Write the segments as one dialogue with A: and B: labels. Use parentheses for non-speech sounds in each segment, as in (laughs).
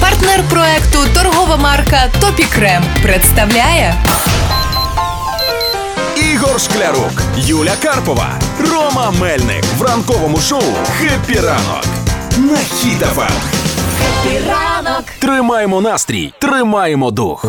A: Партнер проекту торгова марка Topicrem представляє
B: Ігор Шклярук, Юля Карпова, Рома Мельник в ранковому шоу «Хеппі ранок» на Хіт FM.
A: ранок.
B: Тримаємо настрій, тримаємо дух.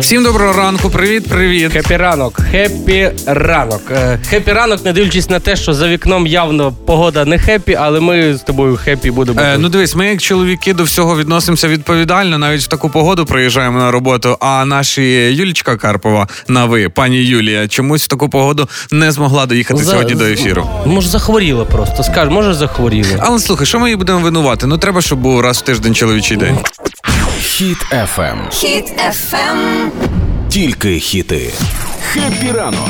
C: Всім доброго ранку, привіт, привіт.
D: Хеппі ранок, хеппі ранок. Е, Хеппі ранок, не дивлячись на те, що за вікном явно погода не happy, але ми з тобою happy будемо.
C: Е, ну дивись, ми як чоловіки до всього відносимося відповідально. Навіть в таку погоду приїжджаємо на роботу. А наші Юлічка Карпова на ви, пані Юлія, чомусь в таку погоду не змогла доїхати
D: За-
C: сьогодні до ефіру.
D: Може, захворіла просто. Скаж, може, захворіла.
C: Але слухай, що ми її будемо винувати? Ну треба, щоб був раз в тиждень чоловічий день.
B: Хіт FM.
A: Хіт FM.
B: Тільки хіти. Хеппі ранок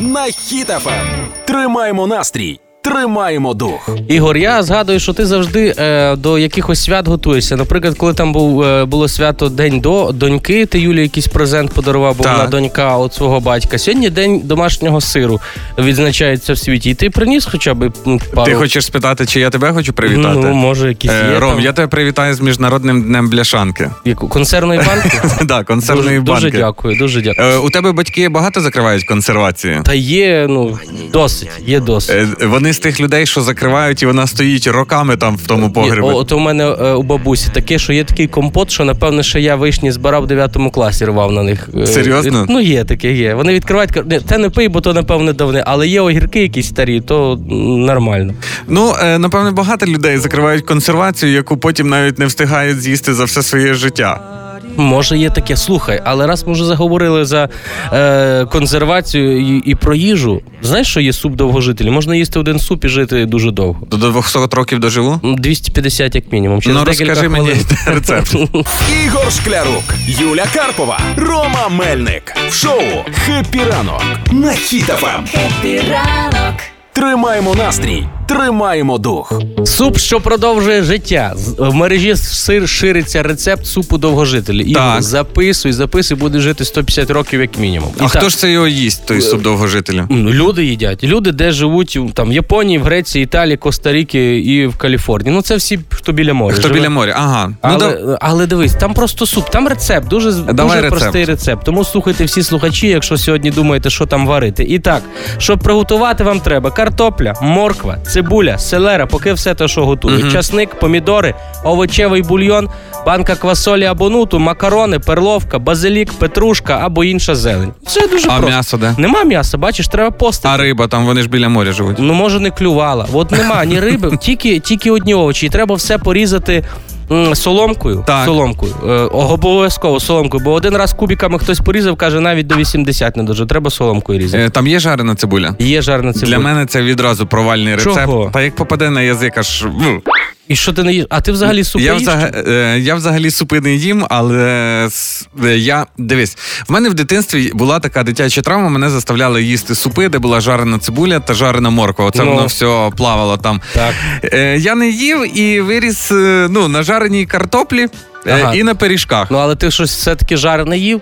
B: на Хіт FM. Тримаємо настрій, тримаємо дух.
D: Ігор, я згадую, що ти завжди е, до якихось свят готуєшся. Наприклад, коли там був е, було свято день до доньки, ти Юлі якийсь презент подарував, бо
C: Так.
D: вона донька от свого батька. Сьогодні день домашнього сиру відзначається в світі. І ти приніс хоча б пару.
C: Ти хочеш спитати, чи я тебе хочу привітати?
D: Ну, може, якісь
C: Е,
D: є
C: Ром,
D: там?
C: я тебе привітаю з міжнародним днем бляшанки.
D: Яку консервної банки? (laughs)
C: Да, консервної банки.
D: дуже дякую, дуже дякую.
C: Е, У тебе батьки багато закривають консервації?
D: Та є, ну досить, є досить.
C: Е, Вони з тих людей, що закривають, і вона стоїть роками там в тому погребі.
D: о, от у мене е, у бабусі таке, що є такий компот, що напевно ще я вишні збирав в 9 класі, рвав на них. Е,
C: Серйозно?
D: Ну є таке, є. Вони відкривають, кажуть, «Ні, це не пий, бо то напевне давне. Але є огірки якісь старі, то нормально.
C: Ну, е, напевно, багато людей закривають консервацію, яку потім навіть не встигають з'їсти за все своє життя.
D: Може, є таке, слухай, але раз ми вже заговорили за е, консервацію і, і про їжу, знаєш, що є суп довгожителі? Можна їсти один суп і жити дуже довго.
C: До 200 років доживу?
D: Ну, 250 як мінімум. Через
C: ну, розкажи мені (laughs) рецепт.
B: Ігор Шклярук, Юля Карпова, Рома Мельник в шоу «Хеппі ранок» на Хіт FM.
A: ранок.
B: Тримаємо настрій, тримаємо дух.
D: Суп, що продовжує життя. З- В мережі шириться рецепт супу довгожителі.
C: Так.
D: записуй, записуй, буде жити 150 років як мінімум.
C: А
D: І
C: хто
D: так,
C: ж це його їсть, той суп довгожителя?
D: Люди їдять. Люди, де живуть там в Японії, в Греції, Італії, Коста-Ріки і в Каліфорнії. Ну це всі, хто біля моря.
C: Хто
D: живе.
C: біля моря? Ага.
D: Але,
C: Ну, да...
D: але дивись, там просто суп, там рецепт, дуже,
C: Давай
D: дуже
C: рецепт.
D: простий рецепт. Тому слухайте всі слухачі, якщо сьогодні думаєте, що там варити. І так, щоб приготувати вам треба картопля, морква, цибуля, селера, поки все те, що готують.
C: Мгм.
D: Часник, помідори, овочевий бульйон, банка квасолі або нуту, макарони, перловка, базилік, петрушка або інша зелень. Все дуже
C: А
D: просто.
C: м'ясо де?
D: Нема м'яса, бачиш, треба постати.
C: А риба, там вони ж біля моря живуть.
D: Ну, може, не клювала. От нема ні риби, тільки, тільки одні овочі. І треба все порізати. Соломкою,
C: Так.
D: соломкою, е, обов'язково соломкою, бо один раз кубіками хтось порізав, каже, навіть до 80 не дуже. Треба соломкою різати.
C: Е, Там є жарена цибуля?
D: Є жарна цибуля.
C: Для мене це відразу провальний рецепт.
D: Чого?
C: Та як попаде на язик, аж.
D: І що ти не їш? А ти взагалі супи
C: Я,
D: їш?
C: взагалі, е, я взагалі супи не їм, але е, я дивись, в мене в дитинстві була така дитяча травма. Мене заставляли їсти супи, де була жарена цибуля та жарена морква. Оце
D: Ну.
C: воно все плавало там.
D: Так.
C: Е, я не їв і виріс ну, на жареній картоплі
D: Ага.
C: і на пиріжках.
D: Ну, але ти щось все-таки жарене їв?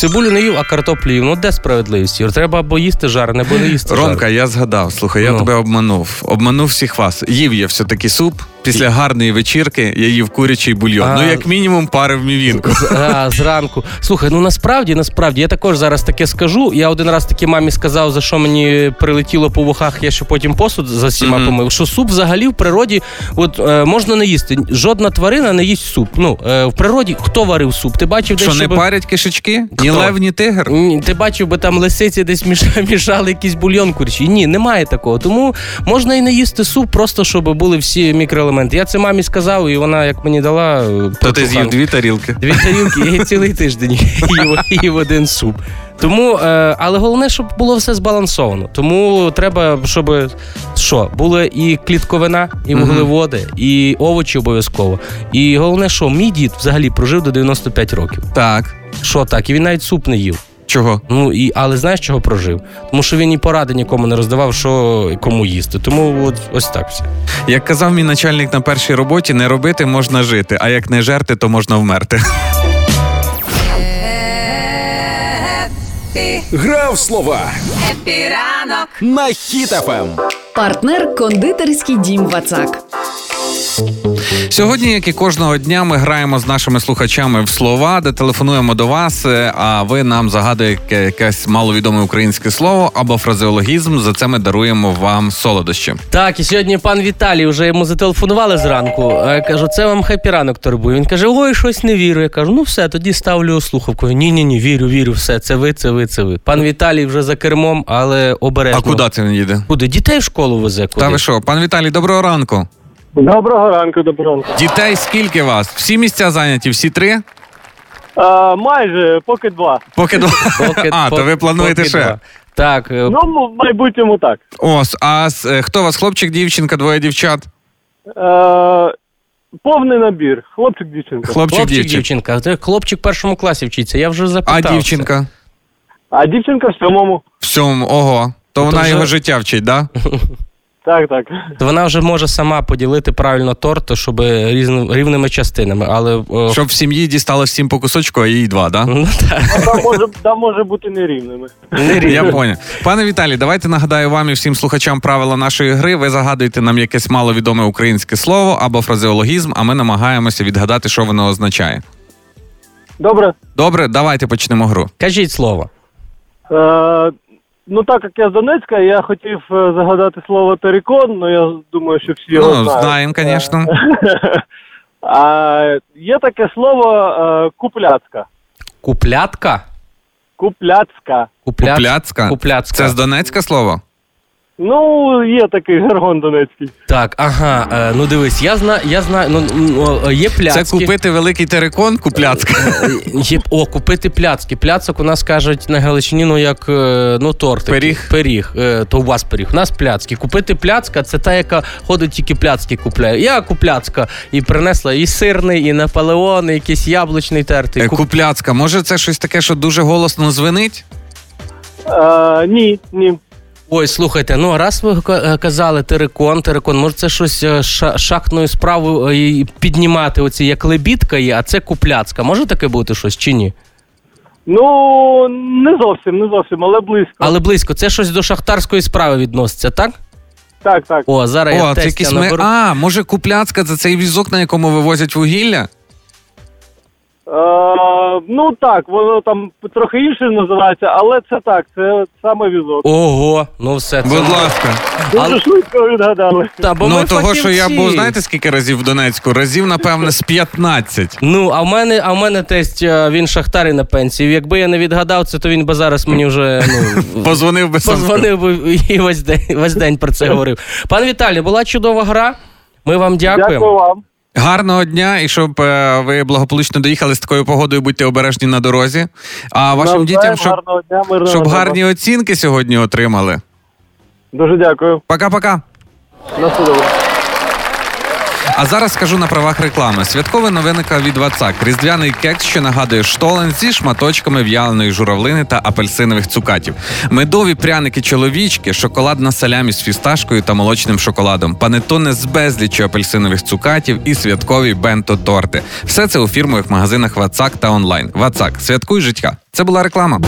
D: Цибулю не їв, а картоплю їв. Ну де справедливість? Юр? Треба або їсти жарене, або не їсти
C: Ромка,
D: жарене.
C: я згадав. Слухай, я
D: Ну.
C: тебе обманув. Обманув всіх вас. Їв я все-таки суп. Після гарної вечірки я їв курячий бульйон.
D: А.
C: Ну, як мінімум, парив мівінку.
D: А, зранку. Слухай, ну насправді, насправді, я також зараз таке скажу. Я один раз таки мамі сказав, за що мені прилетіло по вухах, я ще потім посуд за всіма
C: Мгм.
D: помив. Що суп взагалі в природі от, е, можна не їсти. Жодна тварина не їсть суп. Ну, е, в природі хто варив суп? Ти бачив десь,
C: Що не
D: щоб-
C: парять кишечки? Ні лев, ні тигр.
D: Ні, Ти бачив, би там лисиці десь міша- (laughs) мішали якийсь бульйон курчі. Ні, немає такого. Тому можна і не їсти суп, просто щоб були всі мікроелементи. Я це мамі сказав, і вона як мені дала. е,
C: То ти з'їв дві тарілки.
D: Дві тарілки і цілий тиждень (laughs) їв, їв один суп. Тому, е, але головне, щоб було все збалансовано. Тому треба, щоб що, були і клітковина, і вуглеводи, і овочі обов'язково. І головне, що мій дід взагалі прожив до 95 років.
C: Так.
D: Що так? І він навіть суп не їв.
C: Чого?
D: Ну і але знаєш, чого прожив? Тому що він і поради нікому не роздавав, що кому їсти. Тому от ось так все.
C: Як казав мій начальник на першій роботі, не робити можна жити, а як не жерти, то можна вмерти.
B: Гра в слова.
A: Хеппі ранок.
B: на Хіт FM.
E: Партнер кондитерський дім Вацак.
C: Сьогодні, як і кожного дня, ми граємо з нашими слухачами в слова, де телефонуємо до вас, е, а ви нам загадуєте якесь маловідоме українське слово або фразеологізм. За це ми даруємо вам солодощі.
D: Так, і сьогодні пан Віталій вже йому зателефонували зранку. Я кажу, це вам хеппі ранок турбує. Він каже: ой, щось не вірю. Я кажу, ну все, тоді ставлю слухавку. Ні, ні, ні, вірю, вірю, все. Це ви, це ви, це ви. Пан Віталій вже за кермом, але обережно.
C: А куди це він їде?
D: Куди? Дітей в школу везе. Куди?
C: Та ви що, пан Віталій, доброго ранку.
F: Доброго ранку, доброго ранку.
C: Дітей скільки вас? Всі місця зайняті, всі три?
F: А, майже, поки два.
C: Поки два.
D: Поки-
C: А, то ви плануєте
D: поки
C: ще.
D: два. Так, е,
F: Ну, в майбутньому так.
C: Ось, а с- е, хто у вас, хлопчик, дівчинка, двоє дівчат?
F: Е, повний набір. Хлопчик, дівчинка.
C: Хлопчик,
D: хлопчик,
C: дівчинка.
D: дівчинка. Це хлопчик в першому класі вчиться. Я вже
C: А
D: запитав.
C: дівчинка?
F: А дівчинка в сьомому.
C: В сьому, ого. То вона
D: вже-
C: його життя вчить, да? (laughs)
F: Так, так.
D: То вона вже може сама поділити правильно торт, щоб різно, рівними частинами. Але о,
C: Щоб в сім'ї дістало всім по кусочку, а їй два, да?
D: ну, так,
F: Там може, там може бути нерівними.
D: не рівно.
C: Я поняв. Пане Віталій, давайте нагадаю вам і всім слухачам правила нашої гри. Ви загадуєте нам якесь маловідоме українське слово або фразеологізм, а ми намагаємося відгадати, що воно означає.
F: Добре.
C: Добре, давайте почнемо гру.
D: Кажіть слово.
F: Е, ну, так як я з Донецька, я хотів е, загадати слово Терікон, але я думаю, що всі його
C: Ну,
F: знають.
C: знаємо, звісно. (laughs)
F: А, є таке слово е, купляцька.
D: Куплятка?
F: Купляцька.
D: Купляц...
C: Купляцька.
D: Купляцька.
C: Це з Донецька слово?
F: Ну, є такий жаргон донецький.
D: Так, ага. Е, ну дивись, я знаю, я знаю, ну м, о, є пляцки.
C: Це купити великий терикон, купляцька.
D: Е, Є, о, купити пляцки. Пляцок у нас кажуть на Галичині, ну як е, ну, торт. такий.
C: Пиріг.
D: Пиріг. Е, то у вас пиріг. У нас пляцки. Купити пляцка це та, яка ходить тільки пляцки купляє. Я купляцка. І принесла і сирний, і наполеон, і якийсь яблучний тертий.
C: Е,
D: Куп-
C: Купляцка. Може, це щось таке, що дуже голосно звенить?
F: Е, ні, ні.
D: Ой, слухайте, ну раз ви е, казали терикон, терикон, може це щось е, шахтною справою е, піднімати оці, як лебідка є, а це купляцка. Може таке бути щось чи ні?
F: Ну, не зовсім, не зовсім, але близько.
D: Але близько, це щось до шахтарської справи відноситься, так?
F: Так, так.
D: О, зараз я
C: це
D: тестя
C: якийсь ми... А, може купляцка це цей візок, на якому вивозять вугілля?
F: Е, ну так, воно там трохи інше називається, але це так, це саме візок.
D: Ого, ну все це.
C: Будь ласка.
F: Дуже
D: але-
F: швидко відгадали.
D: Та, бо
C: ну
D: ми
C: того, що я
D: фахівці.
C: був, знаєте, скільки разів в Донецьку? Разів, напевне, з 15.
D: Ну, а в мене, а в мене тесть, е, він шахтар і на пенсії. Якби я не відгадав це, то він би зараз мені вже ну, (laughs)
C: Позвонив би сам.
D: позвонив би і весь день, весь день про це говорив. Пан Віталій, була чудова гра. Ми вам дякуємо.
F: Дякую вам.
C: Гарного дня і щоб е, ви благополучно доїхали з такою погодою, будьте обережні на дорозі. А вашим
F: Навзаєм,
C: дітям, щоб,
F: гарного дня, мирного
C: щоб
F: неба.
C: гарні оцінки сьогодні отримали.
F: Дуже дякую.
C: Пока-пока.
F: На добре.
C: А зараз скажу на правах реклами. Святкова новинка від Вацак. Різдвяний кекс, що нагадує штолен зі шматочками в'яленої журавлини та апельсинових цукатів. Медові пряники чоловічки, шоколадна салямі з фісташкою та молочним шоколадом, панетони з безліччю апельсинових цукатів і святкові бенто-торти. Все це у фірмових магазинах Вацак та онлайн. Вацак. Святкуй життя. Це була реклама.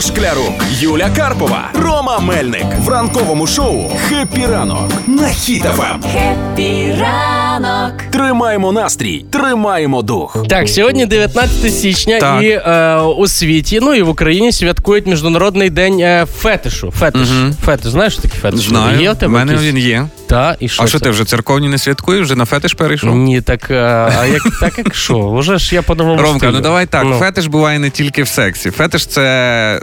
B: Шклярук, Юля Карпова, Рома Мельник в ранковому шоу «Хеппі ранок» на Ем. Хіт FM.
A: Хеппі ранок.
B: Тримаємо настрій, тримаємо дух.
D: Так, сьогодні 19 січня,
C: Так.
D: і е, у світі, ну і в Україні святкують міжнародний день е, фетишу. Фетиш. Фетиш. Знаєш, що таке фетиш?
C: Знаю,
D: Є у
C: в
D: тебе
C: мене
D: якийсь?
C: він є.
D: Та, і що
C: а що
D: це?
C: ти вже церковні не святкуєш? Вже на фетиш перейшов?
D: Ні, так, а як, так як що? Уже ж я по-новому
C: Ромка,
D: стилю.
C: ну давай так.
D: Ну.
C: Фетиш буває не тільки в сексі. Фетиш це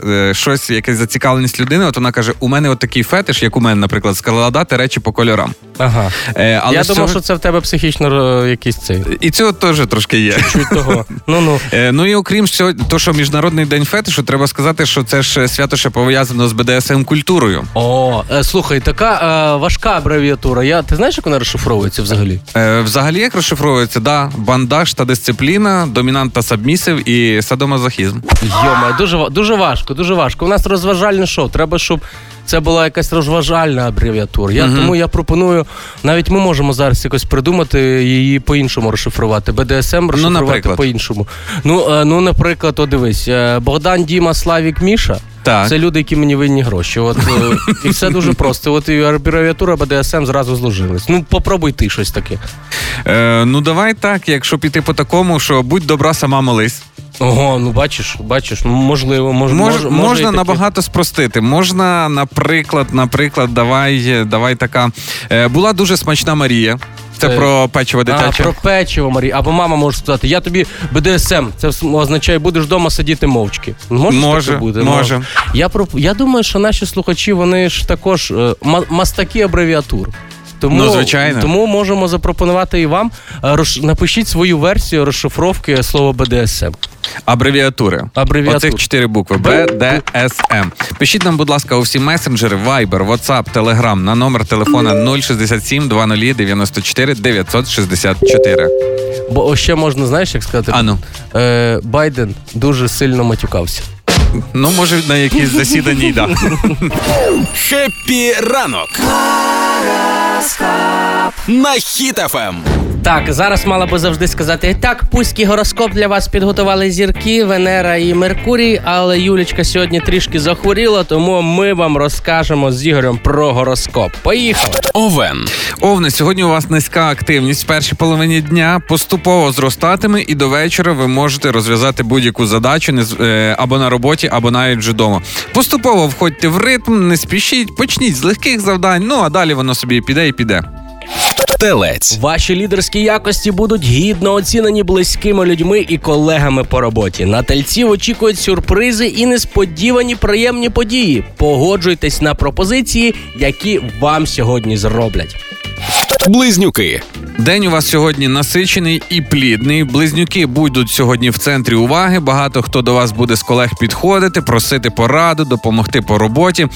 C: е, щось, якась зацікавленість людини. От вона каже: у мене от такий фетиш, як у мене, наприклад, складати речі по кольорам.
D: Ага.
C: Е, але
D: я думав,
C: цього-
D: що це в тебе психічно е, якийсь цей.
C: і цього теж трошки є.
D: Чуть того. Ну ну. (laughs)
C: Е, ну і окрім всього, то, що міжнародний день фетишу, треба сказати, що це ж свято ще пов'язано з БДСМ культурою.
D: О, е, слухай, така е, важка абревіатура. Я, ти знаєш, як вона розшифровується взагалі?
C: Е, взагалі, як розшифровується, да, бандаж та дисципліна, домінант та сабмісив і садомазохізм.
D: Йома, дуже дуже важко, дуже важко. У нас розважальне шоу. Треба, щоб це була якась розважальна абревіатура. Я тому я пропоную, навіть ми можемо зараз якось придумати її по-іншому розшифрувати. БДСМ розшифрувати
C: ну,
D: по-іншому. Ну, е, ну, наприклад, о, дивись, е, Богдан Діма Славік Міша.
C: Так.
D: Це люди, які мені винні гроші. От е, (laughs) і все дуже просто. От і абревіатура БДСМ зразу зложилась. Ну попробуй ти щось таке.
C: Е, ну давай так, якщо піти по такому, що будь добра, сама молись.
D: Ого, ну бачиш, бачиш, можливо, мож,
C: Мож,
D: мож,
C: можна
D: і таке.
C: набагато спростити. Можна, наприклад, наприклад, давай, давай така. Е, була дуже смачна Марія. Це
D: Е,
C: про печиво
D: А, про печиво, Марі. Або мама може сказати, я тобі БДСМ. Це означає, будеш вдома сидіти мовчки. Може,
C: Може,
D: таке бути?
C: може.
D: Я про я думаю, що наші слухачі вони ж також е, ма- мастаки абревіатур. Тому,
C: Ну, звичайно.
D: тому можемо запропонувати і вам. Е, напишіть свою версію розшифровки слова БДСМ.
C: Абревіатури.
D: Абревіатур.
C: Оцих чотири букви БДСМ. Пишіть нам, будь ласка, у всі месенджери, Viber, WhatsApp, Telegram на номер телефона 067 20 94 964.
D: Бо ще можна, знаєш, як сказати,
C: Ану.
D: Е, Байден дуже сильно матюкався.
C: Ну, може, на якісь засідання й да.
B: Хеппі ранок на Ем. Хіт-ФМ.
D: Так, зараз мала би завжди сказати так, пуський гороскоп для вас підготували зірки, Венера і Меркурій, але Юлічка сьогодні трішки захворіла, тому ми вам розкажемо з Ігорем про гороскоп. Поїхали!
B: Овен.
C: Овни, сьогодні у вас низька активність в першій половині дня поступово зростатиме, і до вечора ви можете розв'язати будь-яку задачу не е, або на роботі, або навіть вже вдома. Поступово входьте в ритм, не спішіть, почніть з легких завдань. Ну а далі воно собі піде і піде.
B: Телець.
D: Ваші лідерські якості будуть гідно оцінені близькими людьми і колегами по роботі. На тельців очікують сюрпризи і несподівані приємні події. Погоджуйтесь на пропозиції, які вам сьогодні зроблять.
B: Близнюки.
C: День у вас сьогодні насичений і плідний. Близнюки будуть сьогодні в центрі уваги. Багато хто до вас буде з колег підходити, просити пораду, допомогти по роботі.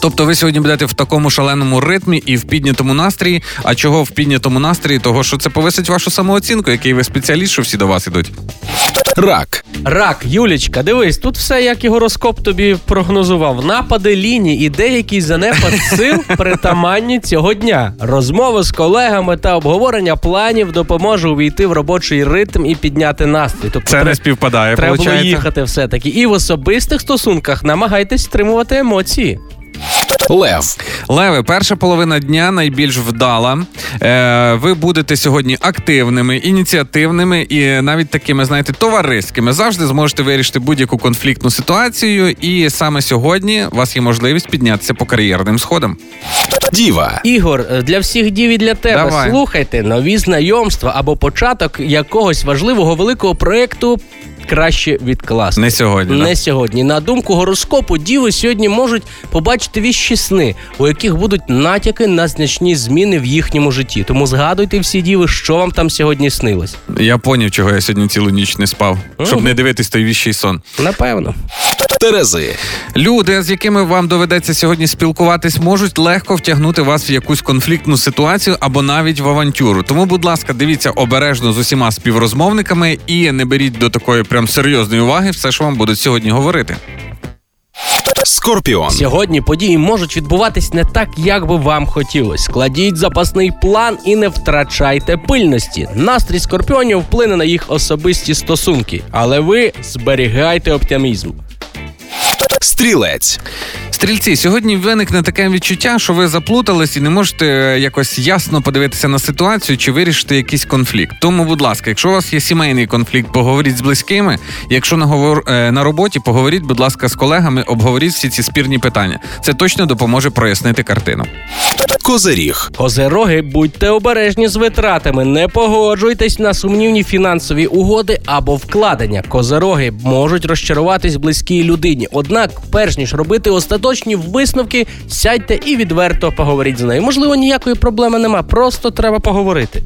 C: Тобто ви сьогодні будете в такому шаленому ритмі і в піднятому настрої. А чого в піднятому настрої? Того, що це повисить вашу самооцінку, який ви спеціаліст, що всі до вас ідуть.
B: Рак.
D: Рак, Юлічка, дивись, тут все як і гороскоп тобі прогнозував. Напади ліній і деякий занепад сил (laughs) притаманні цього дня. Розмови з колегами та обговорення планів допоможе увійти в робочий ритм і підняти настрій. Тобто
C: Це не співпадає.
D: треба було їхати все-таки. І в особистих стосунках намагайтесь стримувати емоції.
B: Лев.
C: Леви, перша половина дня найбільш вдала. Е, ви будете сьогодні активними, ініціативними і навіть такими, знаєте, товариськими. Завжди зможете вирішити будь-яку конфліктну ситуацію. І саме сьогодні у вас є можливість піднятися по кар'єрним сходам.
B: Діва.
D: Ігор, для всіх дів і для тебе
C: Давай.
D: слухайте нові знайомства або початок якогось важливого великого проєкту. Краще відкласти.
C: Не сьогодні. да?
D: Не сьогодні. На думку гороскопу, діви сьогодні можуть побачити віщі сни, у яких будуть натяки на значні зміни в їхньому житті. Тому згадуйте всі діви, що вам там сьогодні снилось.
C: Я поняв, чого я сьогодні цілу ніч не спав, щоб не дивитись той віщий сон.
D: Напевно.
B: Терези.
C: Люди, з якими вам доведеться сьогодні спілкуватись, можуть легко втягнути вас в якусь конфліктну ситуацію або навіть в авантюру. Тому, будь ласка, дивіться обережно з усіма співрозмовниками і не беріть до такої прям серйозної уваги все, що вам будуть сьогодні говорити.
B: Скорпіон.
D: Сьогодні події можуть відбуватись не так, як би вам хотілося. Складіть запасний план і не втрачайте пильності. Настрій скорпіонів вплине на їх особисті стосунки, але ви зберігайте оптимізм.
B: Стрілець.
C: Стрільці, сьогодні виникне таке відчуття, що ви заплутались і не можете е, якось ясно подивитися на ситуацію чи вирішити якийсь конфлікт. Тому, будь ласка, якщо у вас є сімейний конфлікт, поговоріть з близькими. Якщо на говор е, на роботі, поговоріть, будь ласка, з колегами, обговоріть всі ці спірні питання. Це точно допоможе прояснити картину.
B: Козиріг.
D: Козероги, будьте обережні з витратами, не погоджуйтесь на сумнівні фінансові угоди або вкладення. Козероги можуть розчаруватись близькій людині. Однак, перш ніж робити остаточні висновки, сядьте і відверто поговоріть з нею. Можливо, ніякої проблеми нема, просто треба поговорити.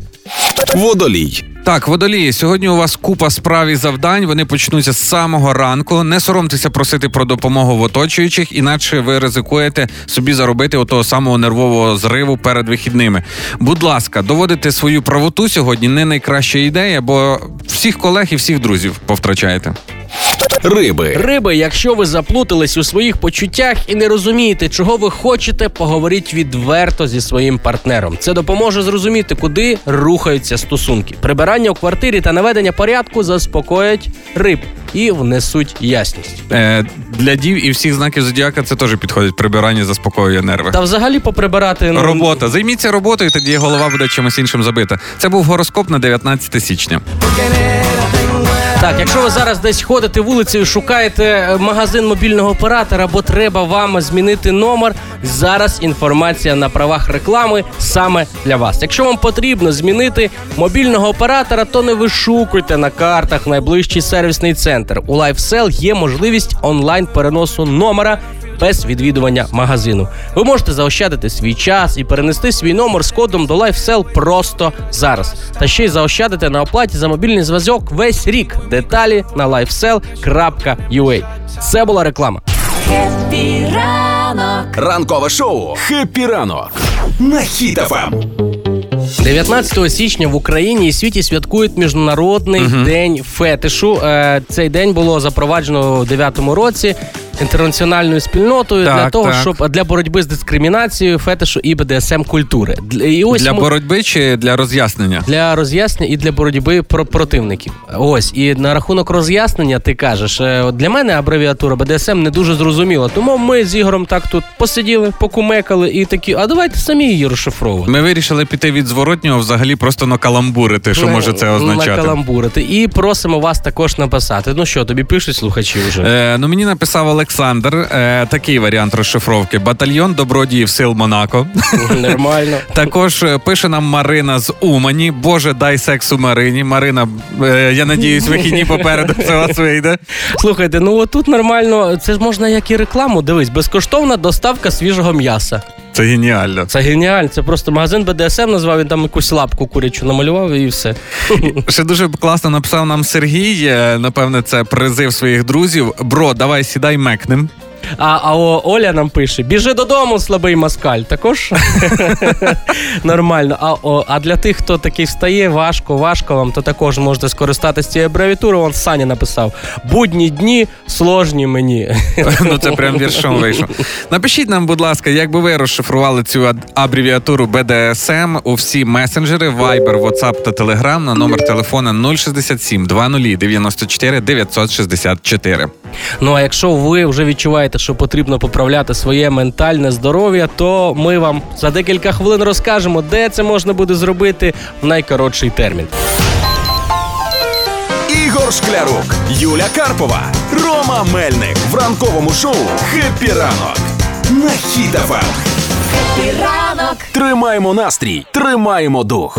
B: Водолій.
C: Так, водолії, сьогодні у вас купа справ і завдань. Вони почнуться з самого ранку. Не соромтеся просити про допомогу в оточуючих, інакше ви ризикуєте собі заробити отого самого нервового зриву перед вихідними. Будь ласка, доводити свою правоту сьогодні не найкраща ідея, бо всіх колег і всіх друзів повтрачаєте.
B: Риби.
D: Риби, якщо ви заплутались у своїх почуттях і не розумієте, чого ви хочете, поговоріть відверто зі своїм партнером. Це допоможе зрозуміти, куди рухаються стосунки. Прибирання у квартирі та наведення порядку заспокоять риб і внесуть ясність.
C: Е, для дів і всіх знаків зодіака це теж підходить. Прибирання заспокоює нерви.
D: Та взагалі поприбирати ну,
C: Робота. Займіться роботою, тоді голова буде чимось іншим забита. Це був гороскоп на 19 січня.
D: Так, якщо ви зараз десь ходите вулицею, шукаєте е, магазин мобільного оператора, бо треба вам змінити номер. Зараз інформація на правах реклами саме для вас. Якщо вам потрібно змінити мобільного оператора, то не вишукуйте на картах найближчий сервісний центр. У LifeSell є можливість онлайн переносу номера. Без відвідування магазину ви можете заощадити свій час і перенести свій номер з кодом до LifeSell просто зараз. Та ще й заощадити на оплаті за мобільний зв'язок весь рік. Деталі на lifesell.ua. Це була реклама.
A: Хеппі ранок.
B: Ранкове шоу «Хеппі ранок» на Ем. Хіт FM.
D: 19 січня в Україні і світі святкують міжнародний день фетишу. Е, Цей день було запроваджено у 9-му році. Інтернаціональною спільнотою
C: Так,
D: для того,
C: так.
D: щоб для боротьби з дискримінацією, фетишу і БДСМ культури. І ось
C: Для
D: ми-
C: боротьби чи для роз'яснення?
D: для роз'яснення і для боротьби про противників. Ось і на рахунок роз'яснення ти кажеш, е, для мене абревіатура БДСМ не дуже зрозуміла. Тому ми з Ігорем так тут посиділи, покумекали і такі, а давайте самі її розшифровувати.
C: Ми вирішили піти від зворотнього взагалі просто накаламбурити, що може це означати.
D: Накаламбурити. І просимо вас також написати. Ну що, тобі пишуть слухачі вже.
C: Е, ну мені написав Олександр е, такий варіант розшифровки: батальйон добродіїв сил Монако.
D: Нормально. (laughs)
C: Також е, пише нам Марина з Умані. Боже, дай сексу Марині. Марина, е, я надіюсь, вихідні попереду це вас вийде.
D: Слухайте, ну отут нормально, це ж можна як і рекламу. Дивись, безкоштовна доставка свіжого м'яса.
C: Це геніально.
D: Це геніально. Це просто магазин БДСМ назвав, він там якусь лапку курячу намалював і все.
C: Ще дуже класно написав нам Сергій. е, Напевне, це призив своїх друзів. Бро, давай сідай мекнем.
D: А, а о, Оля нам пише: біжи додому, слабий москаль. Також (laughs) нормально. А, о, а для тих, хто такий встає, важко, важко вам, то також можете скористатися цією абревіатурою. Он Саня написав: будні дні сложні мені. (laughs)
C: Ну це прям віршом вийшов. Напишіть нам, будь ласка, як би ви розшифрували цю абревіатуру BDSM у всі месенджери, Viber, WhatsApp та Telegram на номер телефона 067 20 94 964.
D: Ну а якщо ви вже відчуваєте, що потрібно поправляти своє ментальне здоров'я, то ми вам за декілька хвилин розкажемо, де це можна буде зробити в найкоротший термін.
B: Ігор Шклярук, Юля Карпова, Рома Мельник в ранковому шоу «Хеппі ранок» на Ем.
A: Хеппі ранок.
B: Тримаємо настрій, тримаємо дух.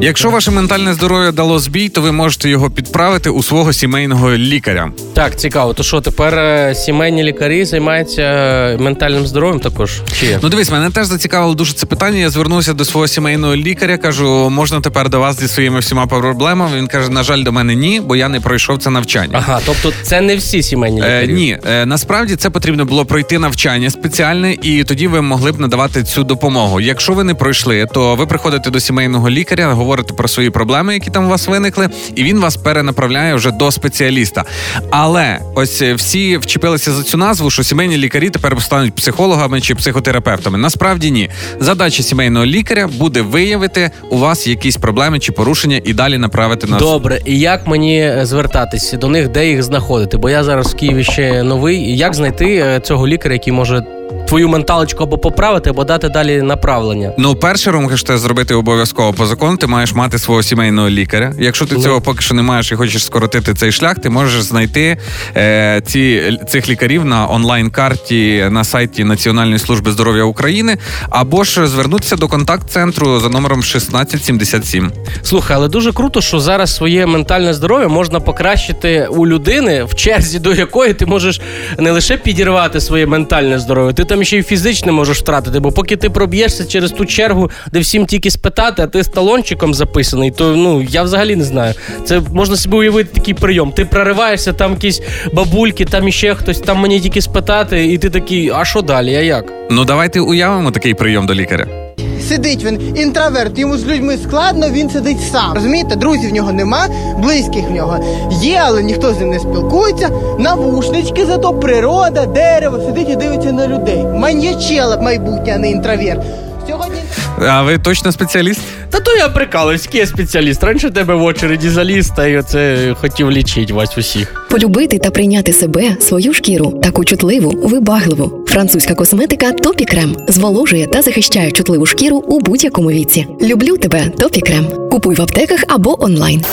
C: Якщо ваше ментальне здоров'я дало збій, то ви можете його підправити у свого сімейного лікаря.
D: Так, цікаво, то що тепер е, сімейні лікарі займаються е, ментальним здоров'ям також? Чи?
C: Ну дивись, мене теж зацікавило дуже це питання. Я звернувся до свого сімейного лікаря. Кажу, можна тепер до вас зі своїми всіма проблемами. Він каже: на жаль, до мене ні, бо я не пройшов це навчання.
D: Ага, тобто це не всі сімейні
C: Е, ні, е, насправді це потрібно було пройти навчання спеціальне, і тоді ви могли б надавати цю допомогу. Якщо ви не пройшли, то ви приходите до сімейного лікаря, говорите про свої проблеми, які там у вас виникли, і він вас перенаправляє вже до спеціаліста. Але ось е, всі вчепилися за цю назву, що сімейні лікарі тепер стануть психологами чи психотерапевтами. Насправді ні. Задача сімейного лікаря буде виявити у вас якісь проблеми чи порушення і далі направити на
D: Добре, і як мені е, звертатись до них, де їх знаходити? Бо я зараз в Києві ще новий. Як знайти е, цього лікаря, який може твою менталочку або поправити, або дати далі направлення?
C: Ну, перше, Ром, хочеш зробити обов'язково по закону, ти маєш мати свого сімейного лікаря. Якщо ти
D: Ну.
C: цього поки що не маєш і хочеш скоротити цей шлях, ти можеш знайти е, ці, цих лікарів на онлайн-карті на сайті Національної служби здоров'я України, або ж звернутися до контакт-центру за номером 1677.
D: Слухай, але дуже круто, що зараз своє ментальне здоров'я можна покращити у людини, в черзі до якої ти можеш не лише підірвати своє ментальне здоров'я, ти там ще й фізичне можеш втратити. Бо поки ти проб'єшся через ту чергу, де всім тільки спитати, а ти з талончиком записаний, то ну я взагалі не знаю. Це можна собі уявити такий прийом. Ти прориваєшся, там якісь бабульки, там іще хтось, там мені тільки спитати, і ти такий, а що далі? А як?
C: Ну, давайте уявимо такий прийом до лікаря.
G: Сидить він інтроверт, йому з людьми складно, він сидить сам. Розумієте, друзів в нього нема, близьких в нього є, але ніхто з ним не спілкується. Навушнички, зато природа, дерево, сидить і дивиться на людей. Маньячела майбутнє, а не інтроверт. Сьогодні
C: А ви точно спеціаліст?
D: Та то я прикалуюсь, який я спеціаліст. Раніше тебе в очереді заліз, та й оце хотів лічити вас усіх.
H: Полюбити та прийняти себе, свою шкіру, таку чутливу, вибагливу. Французька косметика Topicrem зволожує та захищає чутливу шкіру у будь-якому віці. Люблю тебе, Topicrem. Купуй в аптеках або онлайн.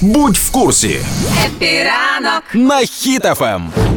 B: Будь в курсі
A: Епіранок.
B: на Ем.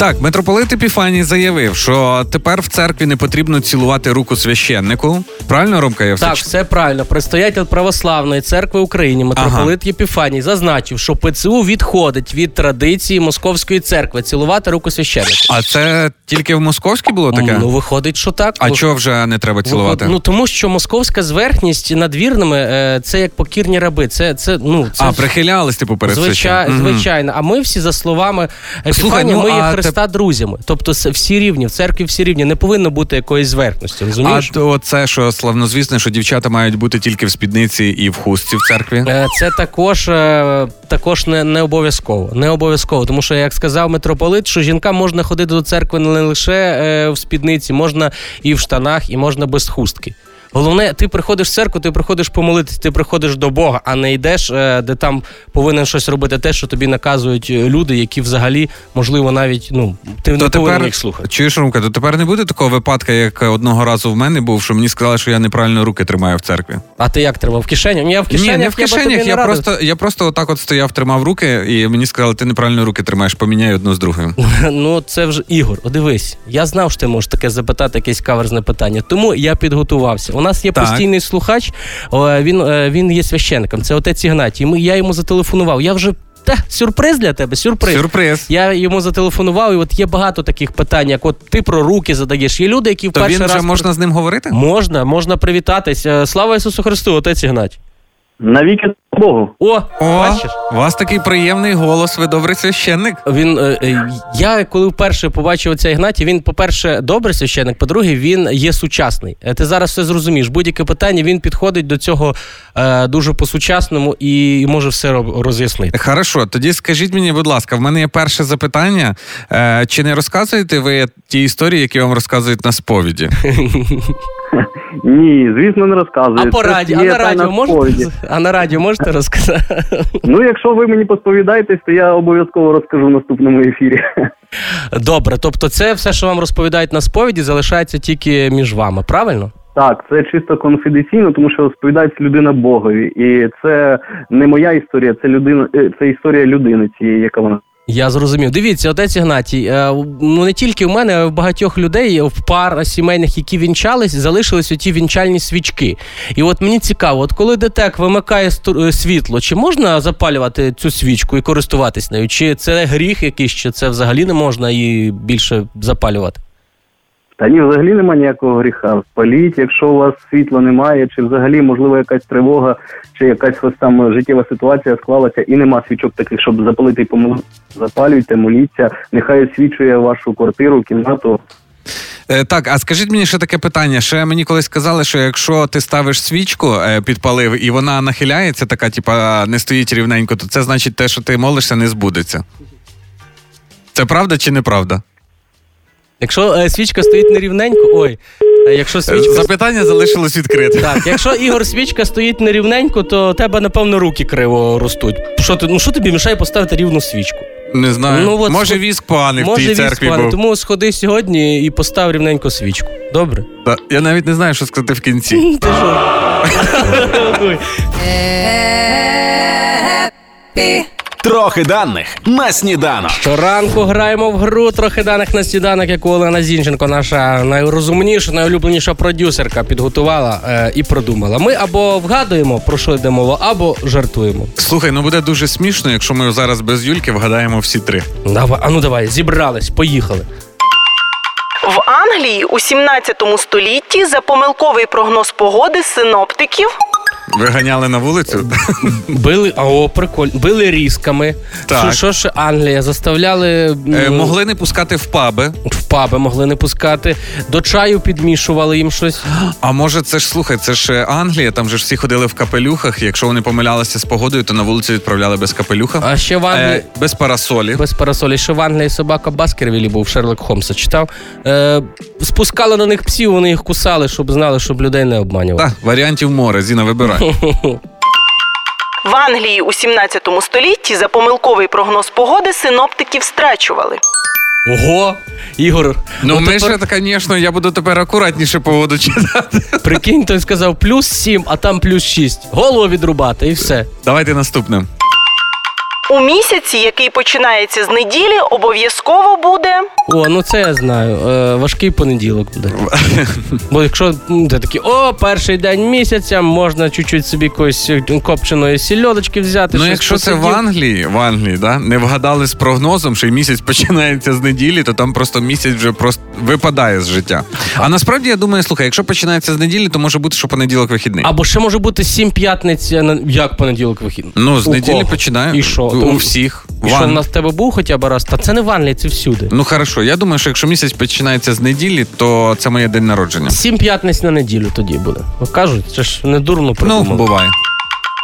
C: Так, митрополит Епіфаній заявив, що тепер в церкві не потрібно цілувати руку священнику. Правильно, Ромка, я все
D: Так, все правильно. Предстоятель Православної церкви України, митрополит Єпіфаній, зазначив, що ПЦУ відходить від традиції Московської церкви цілувати руку священнику.
C: А це тільки в Московській було таке?
D: Ну, виходить, що так.
C: а
D: Ну,
C: чого вже не треба цілувати?
D: Ну тому що московська зверхність над вірними е, це як покірні раби. Це це ну це
C: а, прихилялись, типу, перед
D: Звичай. Звичайно. А ми всі за словами
C: Слухай,
D: Епіфанія,
C: ну,
D: ми є
C: а
D: Христа друзями. Тобто всі рівні, в церкві всі рівні. Не повинно бути якоїсь зверхності.
C: А то це, що славнозвісне, що дівчата мають бути тільки в спідниці і в хустці в церкві.
D: Е, Це також, е, також не, не обов'язково. Не обов'язково. Тому що, як сказав митрополит, що жінкам можна ходити до церкви не лише е, в спідниці, можна і в штанах, і можна без хустки. Головне, ти приходиш в церкву, ти приходиш помолитись, ти приходиш до Бога, а не йдеш, е, де там повинен щось робити те, що тобі наказують е, люди, які взагалі, можливо, навіть ну ти не
C: То
D: повинен їх слухати.
C: чуєш, Ромка, то тепер не буде такого випадку, як одного разу в мене був, що мені сказали, що я неправильно руки тримаю в церкві.
D: А ти як тримав? В кишені? Ні, я в кишенях,
C: Ні, не в
D: я
C: кишенях.
D: не
C: Я просто, я просто отак от стояв, тримав руки, і мені сказали, ти неправильно руки тримаєш, поміняй одну з другою. (laughs)
D: Ну, це вже Ігор. Дивись, я знав, що ти можеш таке запитати, якесь каверзне питання. Тому я підготувався. У нас є
C: Так.
D: постійний слухач. Він, е, він є священником. Це отець Ігнатій. Ми, я йому зателефонував. Я вже та, сюрприз для тебе, сюрприз.
C: Сюрприз.
D: Я йому зателефонував, і от є багато таких питань, як от ти про руки задаєш. Є люди, які в
C: То
D: перший
C: він вже
D: раз
C: можна з ним говорити?
D: можна, можна привітатись. Е, Слава Ісусу Христу, отець Ігнатій.
F: Навіки Богу.
D: О,
C: О,
D: бачиш?
C: у вас такий приємний голос, ви добрий священник.
D: Він е, е, я коли вперше побачив ця Ігнатій, він, по-перше, добрий священник, по-друге, він є сучасний. Е, Ти зараз все зрозумієш. Будь-яке питання він підходить до цього е, дуже по-сучасному і може все роб- роз'яснити.
C: Хорошо, тоді скажіть мені, будь ласка, в мене є перше запитання. Е, чи не розказуєте ви ті історії, які вам розказують на сповіді? (laughs) (laughs)
F: Ні, звісно, не розказую.
D: А по радіо, а на радіо можете а на радіо можете розказати?
F: Ну, якщо ви мені посповідаєтесь, то я обов'язково розкажу в наступному ефірі.
D: Добре, тобто, це все, що вам розповідають на сповіді, залишається тільки між вами, правильно?
F: Так, це чисто конфіденційно, тому що розповідається людина Богові, і це не моя історія, це людина, е, це історія людини цієї, яка вона.
D: Я зрозумів. Дивіться, отець Ігнатій, е, ну не тільки в мене, а й в багатьох людей, в пар сімейних, які вінчались, залишились оті вінчальні свічки. І от мені цікаво, от коли ДТЕК вимикає е, світло, чи можна запалювати цю свічку і користуватись нею? Чи це гріх якийсь, чи це взагалі не можна її більше запалювати?
F: Та ні, взагалі нема ніякого гріха. Спаліть, якщо у вас світла немає, чи взагалі можливо якась тривога, чи якась ось там життєва ситуація склалася, і нема свічок таких, щоб запалити і помилити. Запалюйте, моліться, нехай освічує вашу квартиру, кімнату.
C: Е, так, а скажіть мені ще таке питання. Ще мені колись сказали, що якщо ти ставиш свічку, е, підпалив, і вона нахиляється, така, типа, не стоїть рівненько, то це значить те, що ти молишся, не збудеться. Це правда чи неправда?
D: Якщо е, свічка стоїть нерівненько, ой, е, якщо свічка.
C: Запитання залишилось відкрите.
D: Так, якщо Ігор свічка стоїть нерівненько, то тебе, напевно, руки криво ростуть. Що ти, ну що тобі мішає поставити рівну свічку?
C: Не знаю.
D: Ну, от
C: Може,
D: сход-
C: віск поганий в тій
D: віск
C: церкві
D: поганий.
C: був.
D: Тому сходи сьогодні і постав рівненько свічку. Добре?
C: Та, Я навіть не знаю, що сказати в кінці.
D: Ти що? Ой.
B: Трохи даних на сніданок.
D: Щоранку граємо в гру трохи даних на сніданок, яку Олена Зінченко, наша найрозумніша, найулюбленіша продюсерка, підготувала е, і продумала. Ми або вгадуємо, про що йде мова, або жартуємо.
C: Слухай, ну буде дуже смішно, якщо ми зараз без Юльки вгадаємо всі три.
D: Давай, а ну давай, зібрались, поїхали.
I: В Англії у 17 столітті за помилковий прогноз погоди синоптиків
C: Виганяли на вулицю?
D: Били, а о, прикольно. Били різками.
C: Так.
D: Що, ще Англія? Заставляли.
C: Е, могли не пускати в паби.
D: В паби могли не пускати. До чаю підмішували їм щось.
C: А може, це ж слухай, це ж е, Англія, там же ж всі ходили в капелюхах. Якщо вони помилялися з погодою, то на вулицю відправляли без капелюха.
D: А ще в Англії.
C: Е, без парасолі.
D: Без парасолі. Ще в Англії собака Баскервілі був Шерлок Холмса читав. Е, спускали на них псів, вони їх кусали, щоб знали, щоб людей не обманювали.
C: Так, варіантів море, Зіна, вибирай.
A: В Англії у 17 столітті за помилковий прогноз погоди синоптиків страчували.
D: Ого! Ігор,
C: Ну,
D: от
C: ми
D: тепер
C: ж, звісно, я буду тепер акуратніше погоду читати.
D: прикинь, той сказав плюс 7, а там плюс 6. Голову відрубати і все.
C: Давайте наступне.
A: У місяці, який починається з неділі, обов'язково буде
D: О, ну це я знаю. Е, важкий понеділок буде. (laughs) Бо якщо м, ти такий, о, перший день місяця, можна чуть-чуть собі якоїсь е, копченої сільодочки взяти.
C: Ну,
D: щось
C: якщо це в. Англії, в Англії, да, не вгадали з прогнозом, що й місяць (laughs) починається з неділі, то там просто місяць вже просто випадає з життя. А насправді я думаю, слухай, якщо починається з неділі, то може бути, що понеділок вихідний.
D: Або ще може бути сім п'ятниць, е, на- як понеділок вихідний.
C: Ну, з
D: У
C: неділі
D: кого?
C: починаю.
D: І що?
C: У всіх.
D: І
C: В
D: що в нас в тебе був хоча б раз? Та це не в Англії, це всюди.
C: Ну хорошо, я думаю, що якщо місяць починається з неділі, то це моє день народження.
D: Сім п'ятниць на неділю тоді буде. Кажуть, це ж не дурно
C: Ну, буває.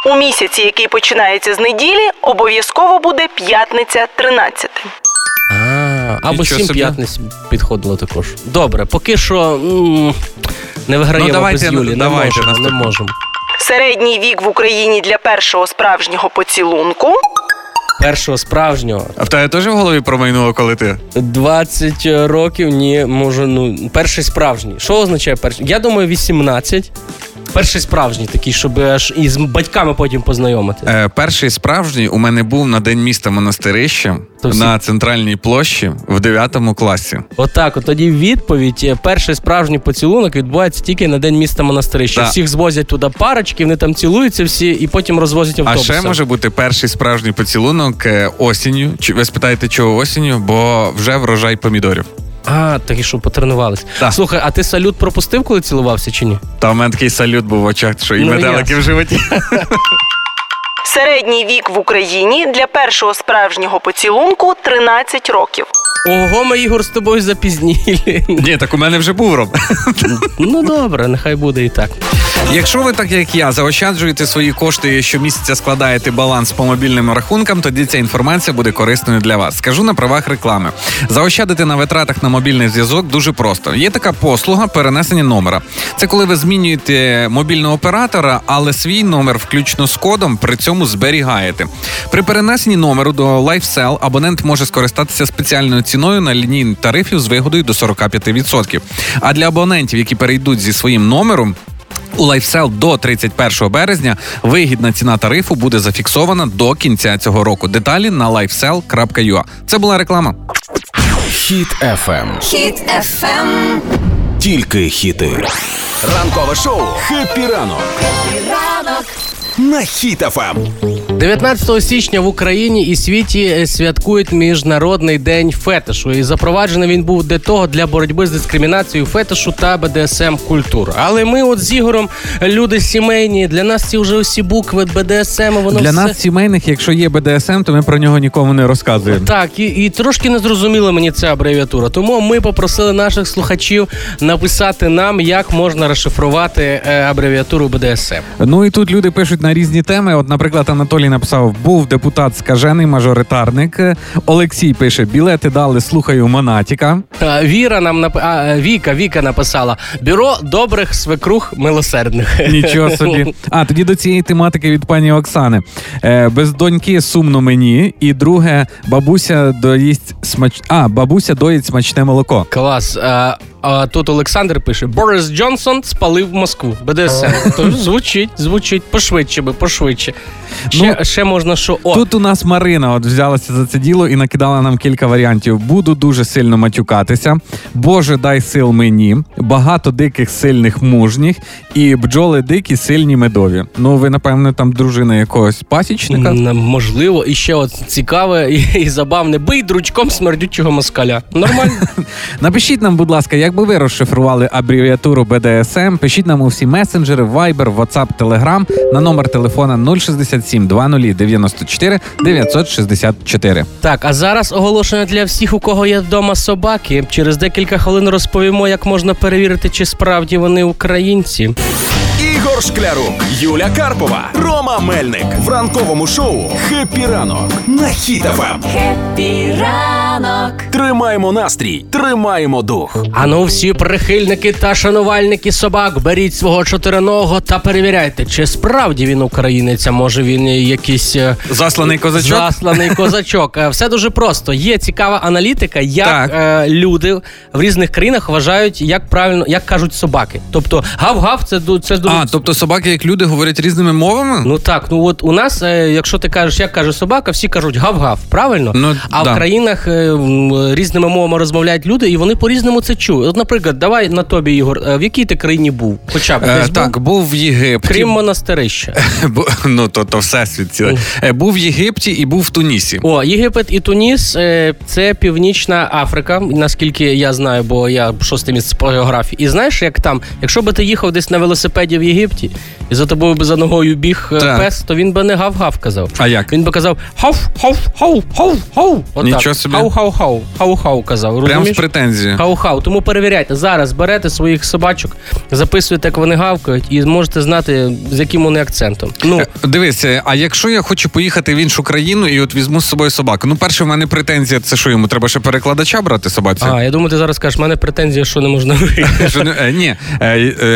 A: у місяці, який починається з неділі, обов'язково буде п'ятниця 13.
D: А, або сім п'ятниць підходило також. Добре, поки що м, не виграємо
C: Ну, давайте,
D: без Юлі. Не
C: давайте
D: можемо, не можемо.
A: Середній вік в Україні для першого справжнього поцілунку
D: Першого справжнього.
C: А в тебе теж в голові промайнуло, коли ти?
D: 20 років, ні, може, ну, перший справжній. Що означає перший? Я думаю, 18. Перший справжній такий, щоб аж із батьками потім познайомити.
C: Е, перший справжній у мене був на день міста Монастирище
D: То всі-
C: на центральній площі в 9 класі.
D: Отак, от тоді відповідь. е, Перший справжній поцілунок відбувається тільки на день міста монастирища.
C: Так.
D: Всіх звозять туди парочки, вони там цілуються всі і потім розвозять
C: А
D: автобусом.
C: ще може бути перший справжній поцілунок е, осінню. Чи ви спитаєте, чого осінню? Бо вже врожай помідорів.
D: А, такі що потренувались.
C: Так.
D: Слухай, а ти салют пропустив, коли цілувався чи ні?
C: Та в мене такий салют був в очах, що і
D: Ну,
C: метелики в животі.
A: Середній вік в Україні для першого справжнього поцілунку 13 років.
D: Ого, ми Ігор з тобою запізніли.
C: Ні, так у мене вже був роб.
D: ну добре, нехай буде і так.
C: Якщо ви так як я заощаджуєте свої кошти і щомісяця складаєте баланс по мобільним рахункам, тоді ця інформація буде корисною для вас. Скажу на правах реклами. Заощадити на витратах на мобільний зв'язок дуже просто. Є така послуга перенесення номера. Це коли ви змінюєте мобільного оператора, але свій номер, включно з кодом, при цьому зберігаєте. При перенесенні номеру до LifeSell абонент може скористатися спеціальною ціною на лінійні тарифів з вигодою до 45%. А для абонентів, які перейдуть зі своїм номером. У LifeSell до 31 березня вигідна ціна тарифу буде зафіксована до кінця цього року. Деталі на lifesell.ua. Це була реклама.
B: Хіт FM.
E: Хіт FM.
B: Тільки хіти. Ранкове шоу «Хеппі ранок»
E: Ранок.
B: на Хіт FM.
D: 19 січня в Україні і світі святкують міжнародний день фетишу. І запроваджений він був для того для боротьби з дискримінацією фетишу та БДСМ культур. Але ми, от з Ігорем, люди сімейні. Для нас ці вже усі букви БДСМ. Воно
C: Для
D: все...
C: нас, сімейних, якщо є БДСМ, то ми про нього нікому не розказуємо.
D: Так, і, і трошки не зрозуміла мені ця абревіатура. Тому ми попросили наших слухачів написати нам, як можна розшифрувати е, абревіатуру БДСМ.
C: Ну і тут люди пишуть на різні теми. От, наприклад, Анатолій написав: був депутат скажений мажоритарник. Олексій пише: білети дали, слухаю Монатіка.
D: Віра нам нап... а, Віка, Віка написала бюро добрих свекрух милосердних. (laughs)
C: Нічого (laughs) собі. А тоді до цієї тематики від пані Оксани. Е, без доньки сумно мені. І друге, бабуся доїсть смач... А, бабуся доїть смачне молоко.
D: Клас. А, а тут Олександр пише: Борис Джонсон спалив Москву. БДСМ. То звучить, звучить пошвидше би, пошвидше. Ще,
C: Ну,
D: ще можна що. О,
C: Тут у нас Марина от взялася за це діло і накидала нам кілька варіантів. Буду дуже сильно матюкатися. Боже, дай сил мені. Багато диких, сильних, мужніх, і бджоли дикі, сильні, медові. Ну, ви, напевно, там дружина якогось пасічника.
D: М, Можливо, і ще от цікаве і, і забавне. Бий дручком смердючого москаля. Нормально. (laughs)
C: Напишіть нам, будь ласка, як аби ви розшифрували абревіатуру БДСМ, пишіть нам у всі месенджери, Viber, WhatsApp, Telegram на номер телефона 067 20 94 964.
D: Так, а зараз оголошення для всіх, у кого є вдома собаки. Через декілька хвилин розповімо, як можна перевірити, чи справді вони українці.
B: Ігор Шклярук, Юля Карпова, Рома Мельник в ранковому шоу «Хеппі ранок» на Хіт-ФМ.
E: Хеппі ранок.
B: Тримаємо настрій, тримаємо дух.
D: Ану, всі прихильники та шанувальники собак, беріть свого чотириного та перевіряйте, чи справді він українець, а може він якийсь е,
C: Засланий козачок?
D: засланий козачок. Е, Все дуже просто. Є цікава аналітика, як
C: Так.
D: е, люди в різних країнах вважають, як правильно як кажуть собаки. Тобто гав-гав, це ду- це дуже
C: А, тобто собаки, як люди, говорять різними мовами?
D: Ну так, ну от у нас, е, якщо ти кажеш, як каже собака, всі кажуть гав-гав, правильно?
C: Ну,
D: а
C: да.
D: в країнах е, різними мовами розмовляють люди, і вони по-різному це чують. От, наприклад, давай на тобі, Ігор, е, в якій ти країні був? Хоча б
C: Е,
D: десь
C: так,
D: був?
C: був в Єгипті.
D: крім Монастирища. (laughs)
C: Ну то, то всесвіт цілий. Е, Був в Єгипті і був в Тунісі.
D: О, Єгипет і Туніс е, це Північна Африка, наскільки я знаю, бо я шостий місце по географії. І знаєш, як там, якщо би ти їхав десь на велосипеді в Єгипті, нефти і за тобою би за ногою біг е,
C: Так.
D: пес, то він би не гав-гав казав.
C: А як?
D: Він би казав хав, хав, хав, хав, хав.
C: Нічого собі.
D: Хау, хау, хау, хау, хау казав.
C: Прям з претензією.
D: Хау-хау. Тому перевіряйте. Зараз берете своїх собачок, записуєте, як вони гавкають, і зможете знати, з яким вони акцентом. Ну,
C: Е, Дивись, а якщо я хочу поїхати в іншу країну і от візьму з собою собаку, ну перше, в мене претензія, це що йому треба ще перекладача брати собаці?
D: а, я думаю, ти зараз скажеш, в мене претензія, що не можна
C: е, ні,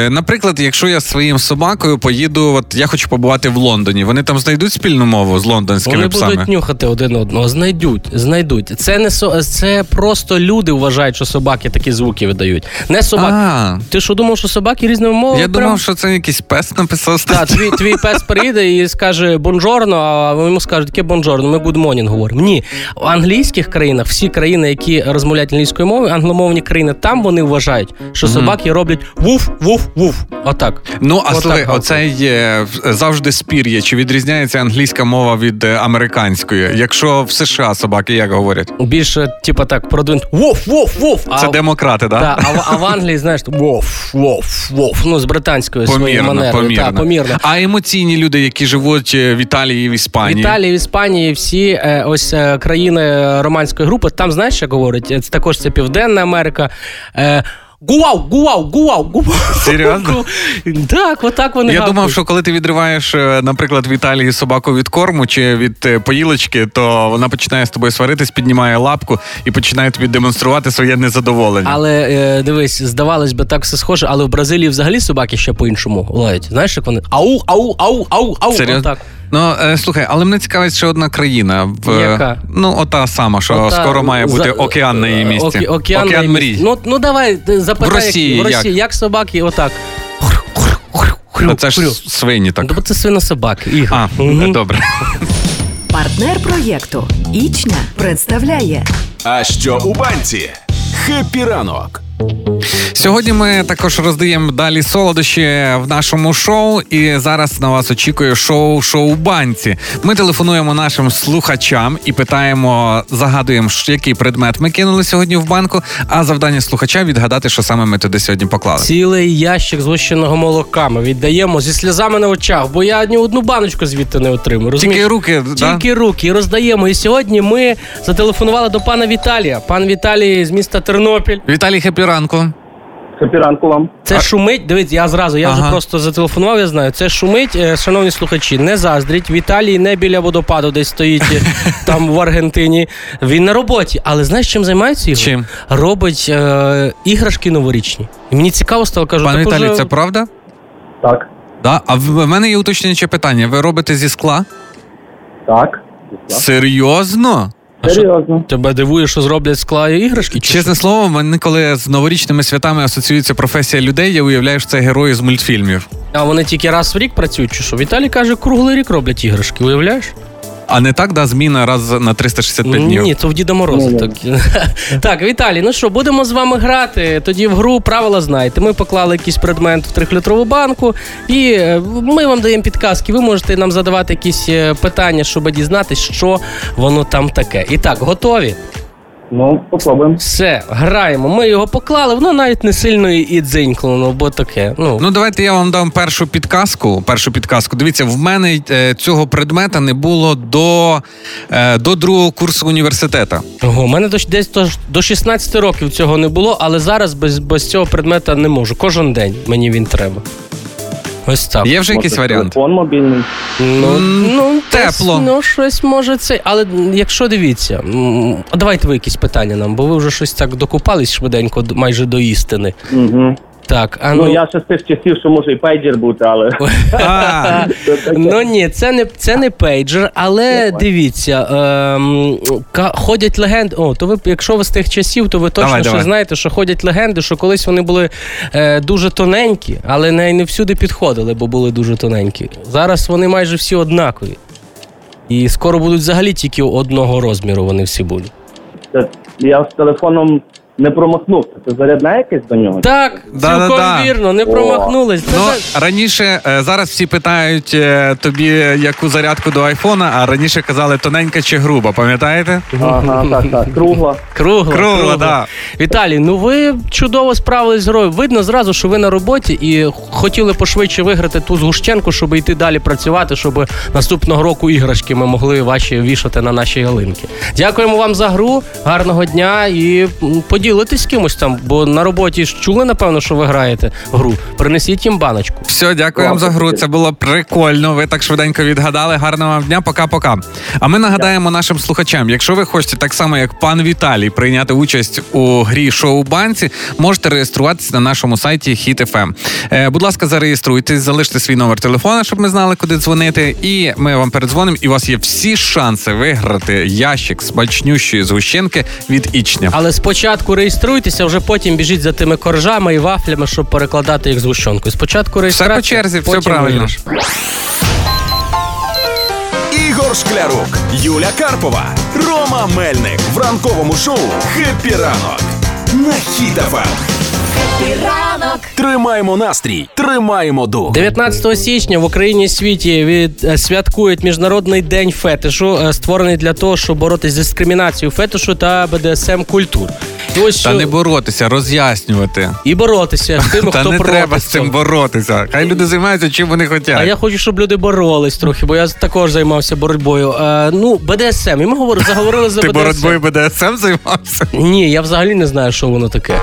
C: наприклад, якщо я своїм собакою поїду, от я хочу побувати в Лондоні, вони там знайдуть спільну мову з лондонськими
D: Вони
C: псами.
D: будуть нюхати один одного, знайдуть, знайдуть. Це не со... це просто люди вважають, що собаки такі звуки видають. Не собаки. Ти що думав, що собаки різними мовами?
C: я
D: прям-
C: думав, що це якийсь пес написав.
D: Так, твій, твій пес приїде і скаже buongiorno, а йому скажуть, яке buongiorno, ми good morning говоримо. Ні, в англійських країнах, всі країни, які розмовляють англійською мовою, англомовні країни, там вони вважають, що собаки роблять вуф, вуф, вуф. Отак.
C: Ну, а
D: Отак
C: слухай, оце є завжди спір є, чи відрізняється англійська мова від е, американської. Якщо в США собаки як говорять?
D: Більше, типа так, продвинуто вуф, вуф, вуф.
C: Це
D: а,
C: демократи, так?
D: Да, а, а в Англії, знаєш, воф, воф, воф. Ну, з британською своєю
C: Помірно,
D: манерою.
C: помірно.
D: Та, помірно.
C: А емоційні люди, які живуть е, в Італії і в
D: В
C: Іспанії.
D: Італії, в Іспанії всі е, ось країни романської групи, там знаєш, як говорять? Це також це Південна Америка. Гуау, гуау, гуау, гуау.
C: Серйозно?
D: Так, отак вони
C: Я
D: гавкають.
C: думав, що коли ти відриваєш, е, наприклад, в Італії собаку від корму чи від е, поїлочки, то вона починає з тобою сваритись, піднімає лапку і починає тобі демонструвати своє незадоволення.
D: Але е, дивись, здавалось би, так все схоже, але в Бразилії взагалі собаки ще по-іншому лають. Знаєш, як вони ау, ау, ау, ау, ау.
C: Серйозно?
D: Отак.
C: Ну е, слухай, але мене цікавить ще одна країна. В,
D: Яка?
C: Ну, ота сама, що
D: Ота,
C: скоро має бути
D: за-
C: океан на її місці.
D: Оке- океан, її
C: мрій.
D: Ну, ну давай, ти запитай,
C: В Росії
D: як, в? Росії, як собаки, отак.
C: Ну, це ж
D: хрю.
C: свині так.
D: Ну, бо це свинособаки. Ігор.
C: А, е, добре.
E: Партнер проєкту Ічня представляє
B: А що у банці? Хеппі ранок.
C: Сьогодні ми також роздаємо далі солодощі в нашому шоу, і зараз на вас очікує шоу Шо у банці. Ми телефонуємо нашим слухачам і питаємо, загадуємо, який предмет ми кинули сьогодні в банку. А завдання слухача відгадати, що саме ми туди сьогодні поклали.
D: Цілий ящик згущеного молока ми віддаємо зі сльозами на очах, бо я ні одну баночку звідти не отримую. Розумієш?
C: Тільки руки, да?
D: Руки і роздаємо. І сьогодні ми зателефонували до пана Віталія. Пан Віталій з міста Тернопіль.
C: Віталій, хепі ранку.
F: Хепіранку вам.
D: Це шумить. Дивіться, я зразу, я вже просто зателефонував, я знаю. Це шумить, Е, шановні слухачі, не заздріть. Віталій не біля водопаду, десь стоїть е, (laughs) там в Аргентині. Він на роботі. Але знаєш, чим займається Ігор?
C: Чим?
D: Робить е, іграшки новорічні. І мені цікаво стало, кажу,
C: Пане Віталій,
D: уже-
C: це правда?
F: Так,
C: Да. А в в мене є уточнююче питання. Ви робите зі скла?
F: так.
C: Серйозно?
F: Серйозно.
D: тебе дивує, що зроблять скла скла іграшки? Чи
C: Чесне слово, мене коли з новорічними святами асоціюється професія людей, я уявляю, що це герої з мультфільмів.
D: А вони тільки раз в рік працюють, чи що? Віталій каже, круглий рік роблять іграшки, уявляєш?
C: А не так, да, зміна раз на 365 днів.
D: Ні, то в Діда Мороза.
F: Ні-ні.
D: Так. (laughs) так, Віталій, ну що, будемо з вами грати. Тоді в гру правила знаєте. Ми поклали якийсь предмет в трьохлітрову банку, і е, ми вам даємо підказки. Ви можете нам задавати якісь е, питання, щоб дізнатися, що воно там таке. І так, готові?
F: Ну, попробуємо.
D: Все, граємо. Ми його поклали, воно навіть не сильно і- і ну, бо таке. Ну,
C: Ну, давайте я вам дам першу підказку. Першу підказку. Дивіться, в мене е, цього предмета не було до, е, до другого курсу університету.
D: Ого, у мене до, десь до, до 16 років цього не було, але зараз без, без цього предмета не можу. Кожен день мені він треба. Ось так.
C: Є вже якийсь варіант?
F: Телефон мобільний.
D: Ну, ну
C: тепло.
D: десь, ну, щось може це. Але якщо дивіться, а давайте ви якісь питання нам, бо ви вже щось так докупались швиденько майже до істини.
F: Угу.
D: Так, а ну.
F: Ну, я ще з тих часів, що може і пейджер бути, але. (laughs)
C: А,
D: Ну ні, це не це не пейджер, але дивіться, ем, ходять легенди. О, то ви, якщо ви з тих часів, то ви точно
C: Давай,
D: ще
C: давай.
D: знаєте, що ходять легенди, що колись вони були е, дуже тоненькі, але не, не всюди підходили, бо були дуже тоненькі. Зараз вони майже всі однакові. І скоро будуть взагалі тільки одного розміру, вони всі будуть.
F: Я з телефоном не промахнувся. Це зарядне якесь до нього?
D: Так, цілком
C: Да-да-да.
D: вірно, не
F: О.
D: промахнулись. Це
C: ну,
D: так.
C: раніше е, зараз всі питають е, тобі яку зарядку до айфона, а раніше казали тоненька чи груба, пам'ятаєте?
F: Ага, так, так. Кругла.
D: Кругло,
C: Кругло, да.
D: Віталій, ну ви чудово справились з грою. Видно зразу, що ви на роботі і хотіли пошвидше виграти ту згущенку, щоб йти далі працювати, щоб наступного року іграшки ми могли ваші вішати на наші ялинки. Дякуємо вам за гру, гарного дня і м, поділитесь з кимось там, бо на роботі ж чули, напевно, що ви граєте гру. Принесіть їм баночку.
C: Все, дякую вам за гру. Це було прикольно. Ви так швиденько відгадали. Гарного вам дня, пока-пока. А ми нагадаємо нашим слухачам: якщо ви хочете так само, як пан Віталій, прийняти участь у грі шоу банці, можете реєструватися на нашому сайті HitFM. Е, будь ласка, зареєструйтесь, залиште свій номер телефона, щоб ми знали, куди дзвонити. І ми вам передзвонимо. І у вас є всі шанси виграти ящик смачнющої згущенки від Ічня.
D: Але спочатку реєструйтеся, вже потім біжіть за тими коржами і вафлями, щоб перекладати їх з гущонкою. Спочатку реєстрація,
C: по черзі, все
D: потім
C: правильно.
D: виграш.
B: Ігор Шклярук, Юля Карпова, Рома Мельник в ранковому шоу «Хеппі ранок» на Хіт-ФМ.
E: Ранок
B: Тримаємо настрій, тримаємо дух.
D: 19 січня в Україні і світі від е, святкують міжнародний день фетишу, е, створений для того, щоб боротися з дискримінацією фетишу та БДСМ культур. Ось
C: Та не боротися, роз'яснювати.
D: і боротися з тими,
C: Та
D: хто
C: не
D: проти
C: треба з цим боротися. Хай люди займаються чим вони хочуть.
D: А я хочу, щоб люди боролись трохи, бо я також займався боротьбою. Е, ну, БДСМ. І ми говорили, заговорили за
C: Ти боротьбою БДСМ займався?
D: Ні, я взагалі не знаю, що воно таке.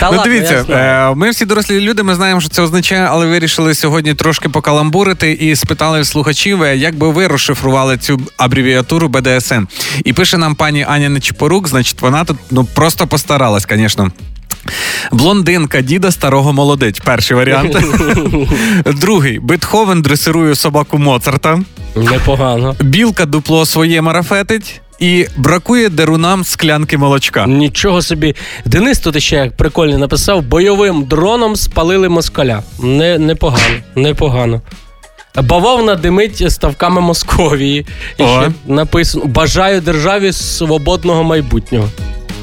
D: Та
C: ну
D: ладно,
C: дивіться, е, ми всі дорослі люди, ми знаємо, що це означає, але вирішили сьогодні трошки покаламбурити і спитали слухачів, е, як би ви розшифрували цю абревіатуру БДСМ. І пише нам пані Аня Нечипорук, значить, вона тут ну просто постаралась, звісно. Блондинка діда старого молодить. Перший варіант. (laughs) Другий Бетховен дресирує собаку Моцарта.
D: Непогано.
C: Білка дупло своє марафетить. І бракує дерунам склянки молочка.
D: Нічого собі. Денис тут ще прикольно написав: бойовим дроном спалили москаля. Не, непогано, непогано. Бавовна димить ставками Московії. І
C: О.
D: ще написано: Бажаю державі свободного майбутнього.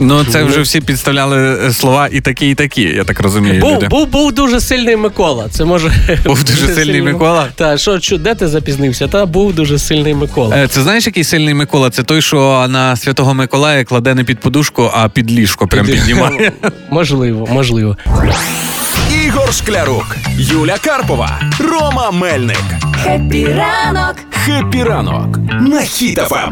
C: Ну, це вже всі підставляли е, слова і такі, і такі, я так розумію.
D: Був,
C: люди.
D: був, був дуже сильний Микола. Це може
C: Був дуже (laughs) сильний Микола?
D: Так, що, що, де ти запізнився? Та був дуже сильний Микола.
C: Е, Це знаєш, який сильний Микола? Це той, що на святого Миколая кладе не під подушку, а під ліжко прям піднімає. (laughs)
D: Можливо, можливо.
B: Ігор Шклярук, Юля Карпова, Рома Мельник.
E: Хеппі ранок
B: «Хеппі ранок» на Хіт-ФМ.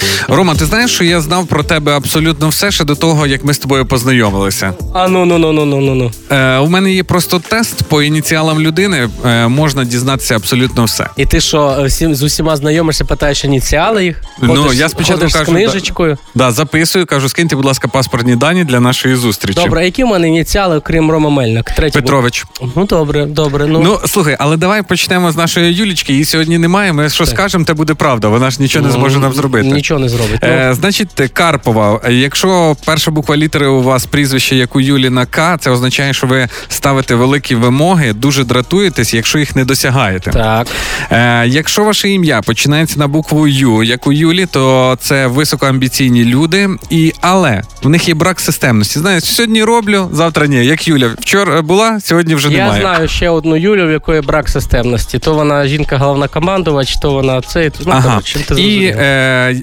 C: Рома, ти знаєш, що я знав про тебе абсолютно все ще до того, як ми з тобою познайомилися.
D: А ну ну ну ну ну ну ну.
C: Е, у мене є просто тест по ініціалам людини. Е, можна дізнатися абсолютно все.
D: І ти що, всім з усіма знайомишся, питаєш ініціали їх?
C: Ну, я спочатку кажу,
D: з книжечкою.
C: Да, записую, кажу, скиньте, будь ласка, паспортні дані для нашої зустрічі.
D: Добре, а які в мене ініціали, окрім Рома Мельник? Третій був.
C: Петрович.
D: Ну добре, добре. Ну,
C: Ну слухай, але давай почнемо з нашої Юлічки. Її сьогодні немає. Ми що скажемо, те буде правда. Вона ж нічого не зможе нам зробити.
D: Нічого не зробить. Робить. Ну,
C: Е, значить, Карпова. Якщо перша буква літери у вас прізвище, як у Юлі на К, це означає, що ви ставите великі вимоги, дуже дратуєтесь, якщо їх не досягаєте.
D: Так.
C: Е, якщо ваше ім'я починається на букву Ю, як у Юлі, то це високоамбіційні люди. І але в них є брак системності. Знаєш, сьогодні роблю, завтра ні. Як Юля. Вчора була, сьогодні вже
D: Я знаю ще одну Юлю, в якої брак системності. То вона жінка головнокомандувач, то вона це. Ну,
C: Ага.
D: коротше, ти
C: І е,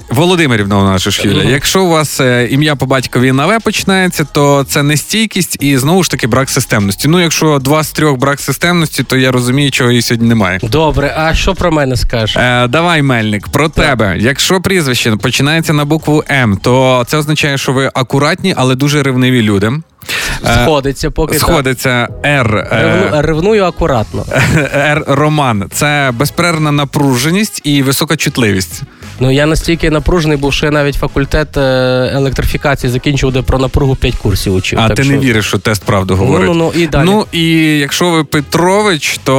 C: Володимирівна у нас ж Юля. Якщо у вас е, ім'я по батькові на В починається, то це нестійкість і знову ж таки брак системності. Ну, якщо два з трьох брак системності, то я розумію, чого її сьогодні немає.
D: Добре, а що про мене скажеш?
C: Е, давай, Мельник, про тебе. Якщо прізвище починається на букву М, то це означає, що ви акуратні, але дуже ревниві люди. Е,
D: Сходиться поки.
C: Сходиться Р. е,
D: Ревну, ревную акуратно. (laughs)
C: Р Роман. Це безперервна напруженість і висока чутливість.
D: Ну я настільки напружений був, що я навіть факультет е, електрифікації закінчив, де про напругу 5 курсів учив.
C: А
D: так
C: ти
D: що...
C: не віриш, що тест правду говорить?
D: Ну, ну, ну, і далі.
C: Ну і якщо ви Петрович, то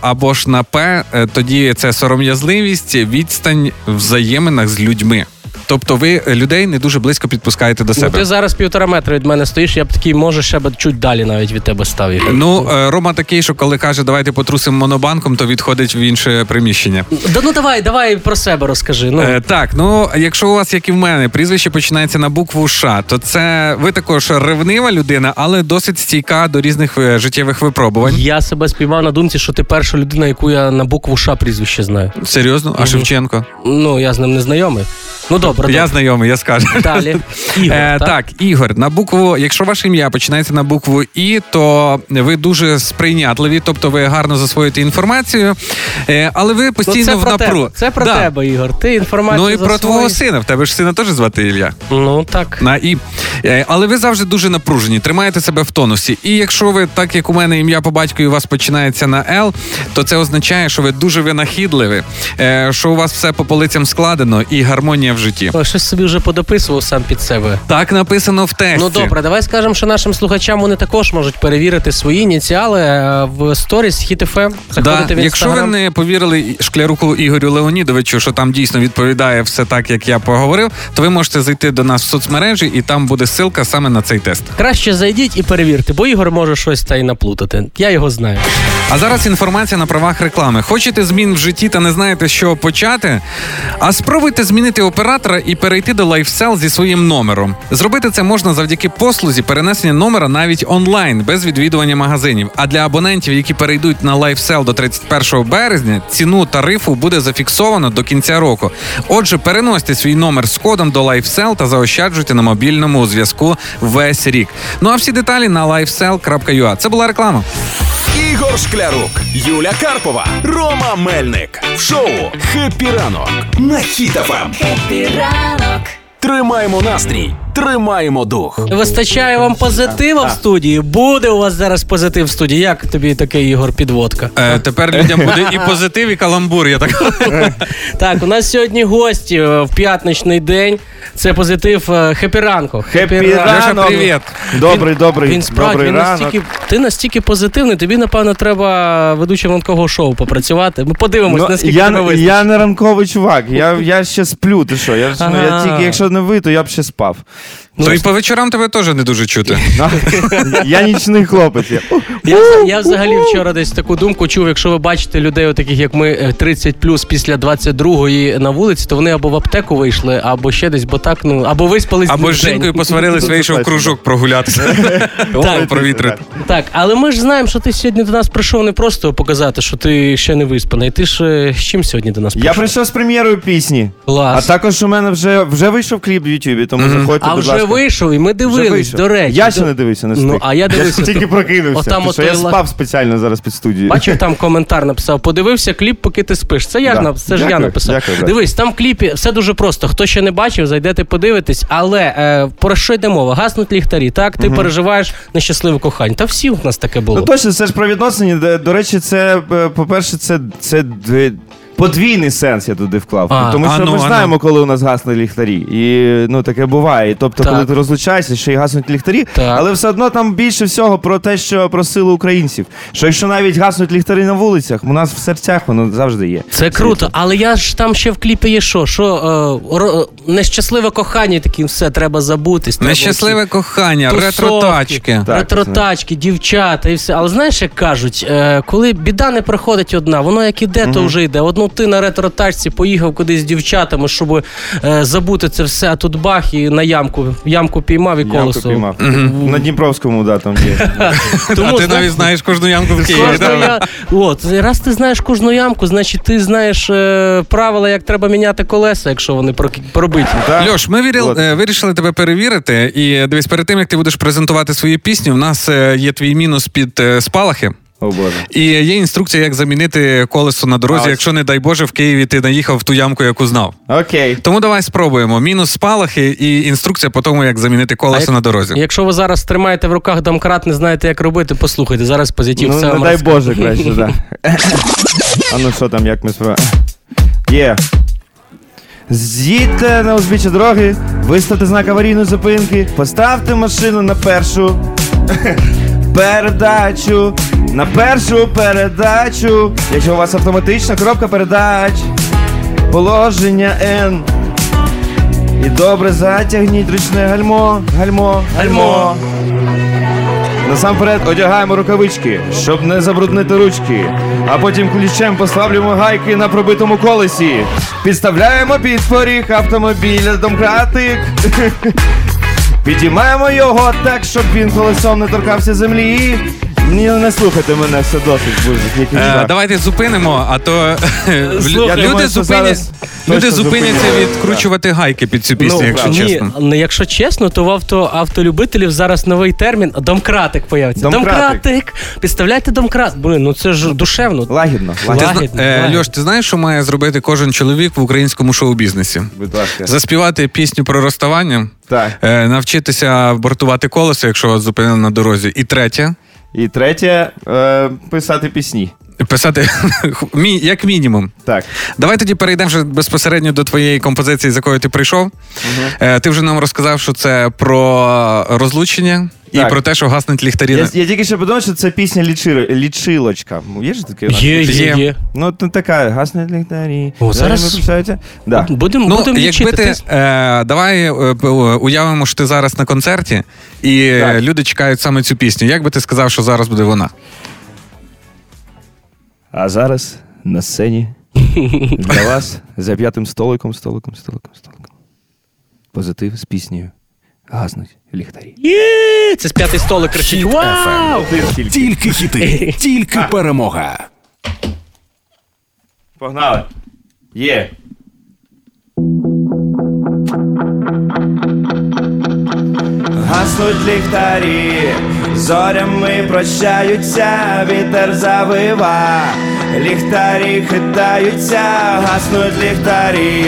C: або ж на П, тоді це сором'язливість, відстань в взаєминах з людьми. Тобто ви людей не дуже близько підпускаєте до
D: Ну,
C: себе.
D: ти зараз півтора метра від мене стоїш, я б такий, може, ще б чуть далі навіть від тебе став.
C: Ну, е, Рома такий, що коли каже, давайте потрусимо монобанком, то відходить в інше приміщення.
D: Да, ну давай, давай про себе розкажи. Ну.
C: Е, так, ну якщо у вас, як і в мене, прізвище починається на букву Ш, то це ви також ревнива людина, але досить стійка до різних е, життєвих випробувань.
D: Я себе спіймав на думці, що ти перша людина, яку я на букву Ш прізвище знаю.
C: Серйозно? А
D: Мгм.
C: Шевченко?
D: Ну, я з ним не знайомий. Ну добре,
C: Я знайомий, я скажу.
D: Далі. (laughs) Ігор,
C: Е,
D: так?
C: так, Ігор, на букву, якщо ваше ім'я починається на букву І, то ви дуже сприйнятливі, тобто ви гарно засвоїте інформацію, е, але ви
D: Ну,
C: постійно
D: це
C: в напру.
D: Це про
C: Да.
D: тебе, Ігор. Ти інформацію
C: Ну і про твого сина. В тебе ж сина теж звати Ілля.
D: Ну так.
C: На і. Е, Але ви завжди дуже напружені, тримаєте себе в тонусі. І якщо ви, так як у мене ім'я по батькові у вас починається на Л, то це означає, що ви дуже винахідливі, е, що у вас все по полицям складено і гармонія в житті.
D: Ой, щось собі вже подописував сам під себе.
C: Так написано в тесті.
D: Ну добре, давай скажемо, що нашим слухачам вони також можуть перевірити свої ініціали е, в сторіс Хіт.ФМ.
C: Да.
D: В
C: Якщо ви не повірили шкляруку Ігорю Леонідовичу, що там дійсно відповідає все так, як я поговорив, то ви можете зайти до нас в соцмережі, і там буде ссылка саме на цей тест.
D: Краще зайдіть і перевірте, бо Ігор може щось та й наплутати. Я його знаю.
C: А зараз інформація на правах реклами. Хочете змін в житті та не знаєте, чого почати? А спробуйте змінити оператора і перейти до LifeSell зі своїм номером. Зробити це можна завдяки послузі перенесення номера навіть онлайн без відвідування магазинів. А для абонентів, які перейдуть на LifeSell до 31 березня, ціну тарифу буде зафіксовано до кінця року. Отже, переносьте свій номер з кодом до LifeSell та заощаджуйте на мобільному зв'язку весь рік. Ну а всі деталі на lifecell.ua. Це була реклама.
B: Ігор Шклярук, Юля Карпова, Рома Мельник. В шоу «Хеппі ранок» на Хіт-ФМ.
E: Хеппі ранок.
B: Тримаємо настрій, тримаємо дух.
D: Вистачає вам позитива в студії. Буде у вас зараз позитив в студії. Як тобі такий Ігор підводка?
C: Е, тепер людям буде і позитив, і каламбур. Я так (laughs)
D: Так, у нас сьогодні гості е, в п'ятничний день. Це позитив хепі ранку.
J: Ранок.
C: привіт.
J: Добрий, добрий,
D: Він справді він настільки, ти настільки позитивний, тобі, напевно, треба ведучим ранкового шоу попрацювати. Ми подивимось,
J: Ну,
D: наскільки
J: я,
D: тебе вистачить.
J: я не ранковий чувак, я, я ще сплю, ти що? Я, ж- ну, я тільки, якщо не ви, то я б ще спав.
C: То і по вечорам тебе теж не дуже чути. (laughs)
J: Я нічний хлопець. Я.
D: Я, я взагалі вчора десь таку думку чув, якщо ви бачите людей, отаких як ми, е, 30 плюс після 22-ї на вулиці, то вони або в аптеку вийшли, або ще десь, бо так, ну, або виспались
C: Або з жінкою посварились, вийшов кружок прогулятися. (laughs)
D: Так.
C: Провітрити.
D: Так, але ми ж знаємо, що ти сьогодні до нас прийшов не просто показати, що ти ще не виспаний. Ти ж е, з чим сьогодні до нас
J: Я
D: прийшов?
J: прийшов з прем'єрою пісні. А також у мене вже, вже вийшов кліп в Ютубі, тому заходьте,
D: А
J: будь ласка.
D: Вийшов, і ми дивились, до речі.
J: Я ще не дивився, не встиг.
D: Ну, а я дивився.
J: Я тільки прокинувся.
D: Отам
J: Ти
D: от
J: що, я
D: той ла-
J: спав спеціально зараз під студією.
D: Бачив, там коментар написав: подивився кліп, поки ти спиш. Це я
J: Да.
D: ж це ж я
J: Дякую,
D: написав.
J: дякую, брат.
D: Дивись, там в кліпі все дуже просто. Хто ще не бачив, зайдете подивитись. Але е, про що йде мова? Гаснуть ліхтарі. Так, ти переживаєш нещасливе кохання. Та всі в нас таке було.
J: Ну точно, це ж про відносини. До, до речі, це, е, по-перше, це, це дві- подвійний сенс я туди вклав.
D: А,
J: Тому
C: а
J: що
C: ну,
J: ми ж
C: а
J: знаємо,
C: ну.
J: коли у нас гаснуть ліхтарі. І ну таке буває. І, тобто,
D: Так.
J: коли ти розлучаєшся, ще й гаснуть ліхтарі,
D: Так.
J: але все одно там більше всього про те, що про силу українців. Що якщо навіть гаснуть ліхтарі на вулицях, у нас в серцях воно завжди є.
D: Це круто, але я ж там ще в кліпі є що? Що е, ро- нещасливе кохання, такі все треба забутись. треба
C: Нещасливе кохання, ретро-тачки.
J: Так,
D: Ретро-тачки, дівчата і все. Але знаєш, як кажуть, е, коли біда не приходить одна, воно як іде, то вже йде. Одну ти на ретро-тачці поїхав кудись з дівчатами, щоб е, забути це все, а тут бах і на ямку. Ямку піймав і
J: Ямку
D: колесо.
J: піймав. На Дніпровському, да, там є. (laughs)
D: Тому,
C: а ти
D: знаєш,
C: навіть знаєш кожну ямку в Києві.
D: Кожну
C: да?
D: я... От, раз ти знаєш кожну ямку, значить ти знаєш е, правила, як треба міняти колеса, якщо вони прок- пробиті.
J: Так?
C: Льош, ми вірил,
J: От.
C: е, вирішили тебе перевірити. І дивись, перед тим як ти будеш презентувати свої пісні, у нас е, є твій мінус під е, спалахи.
J: О Боже.
C: І є інструкція, як замінити колесо на дорозі,
J: А,
C: якщо, не дай Боже, в Києві ти наїхав в ту ямку, яку знав.
J: Окей.
C: Тому давай спробуємо. Мінус спалахи і інструкція по тому, як замінити колесо
D: як-
C: на дорозі.
D: Якщо ви зараз тримаєте в руках домкрат, не знаєте, як робити, послухайте. Зараз позитив
J: Ну,
D: все
J: не дай. Боже, краще, да. (laughs) А ну що там, як ми справа? Є. З'їдьте на узбіччя дороги, виставте знак аварійної зупинки, поставте машину на першу передачу. На першу передачу. Якщо у вас автоматична коробка передач, положення N. І добре затягніть ручне гальмо, гальмо, гальмо. Насамперед одягаємо рукавички, щоб не забруднити ручки, а потім ключем поставлюємо гайки на пробитому колесі. Підставляємо під поріг автомобіля домкратик. Підіймаємо його так, щоб він колесом не торкався землі. Ні, не слухайте мене, все досить буде.
C: Е, давайте зупинимо, а то (laughs)
D: Слухай,
C: люди, зупинять, люди зупиняться
J: зупинять.
C: відкручувати гайки під цю пісню,
J: Ну,
C: якщо
J: правда.
C: чесно.
D: Ні, ну якщо чесно, то в авто, автолюбителів зараз новий термін домкратик появиться.
J: Домкратик.
D: Підставляйте домкрат. Блин, ну це ж душевно.
J: Лагідно, лагідно.
D: Лагідно,
C: е,
D: лагідно.
C: Льош, ти знаєш, що має зробити кожен чоловік в українському шоу-бізнесі?
J: Будь ласка.
C: Заспівати пісню про розставання,
J: Так.
C: е, навчитися бортувати колесо, якщо вас зупинили на дорозі. І третє
J: І третє е, писати пісні.
C: писати (laughs) мі- як мінімум.
J: Так.
C: Давай тоді перейдемо вже безпосередньо до твоєї композиції, з якою ти прийшов. Угу. ти вже нам розказав, що це про розлучення і
J: Так.
C: про те, що гаснуть ліхтарі.
J: Я, я тільки що подумав, що це пісня лічи, лічилочка. Є ж таке?
D: Є, є,
C: Є.
D: є.
J: Ну, то така, гасне ліхтарі.
D: О, зараз-
J: прощаються. Да.
D: Будемо
C: Ну,
D: будем
C: якби
D: лічити.
C: ти, е, давай е, п- уявимо, що ти зараз на концерті, і е,
J: Так.
C: люди чекають саме цю пісню. Як би ти сказав, що зараз буде вона?
J: А зараз на сцені для вас за п'ятим столиком, столиком, столиком, столиком. Позитив з піснею. Гаснуть ліхтарі.
D: Є, це з п'ятий столик кричить. Вау!
B: Тільки хіти, (laughs) тільки перемога.
J: Погнали. Є. Гаснуть ліхтарі, зорями прощаються, вітер завива, ліхтарі хитаються, гаснуть ліхтарі,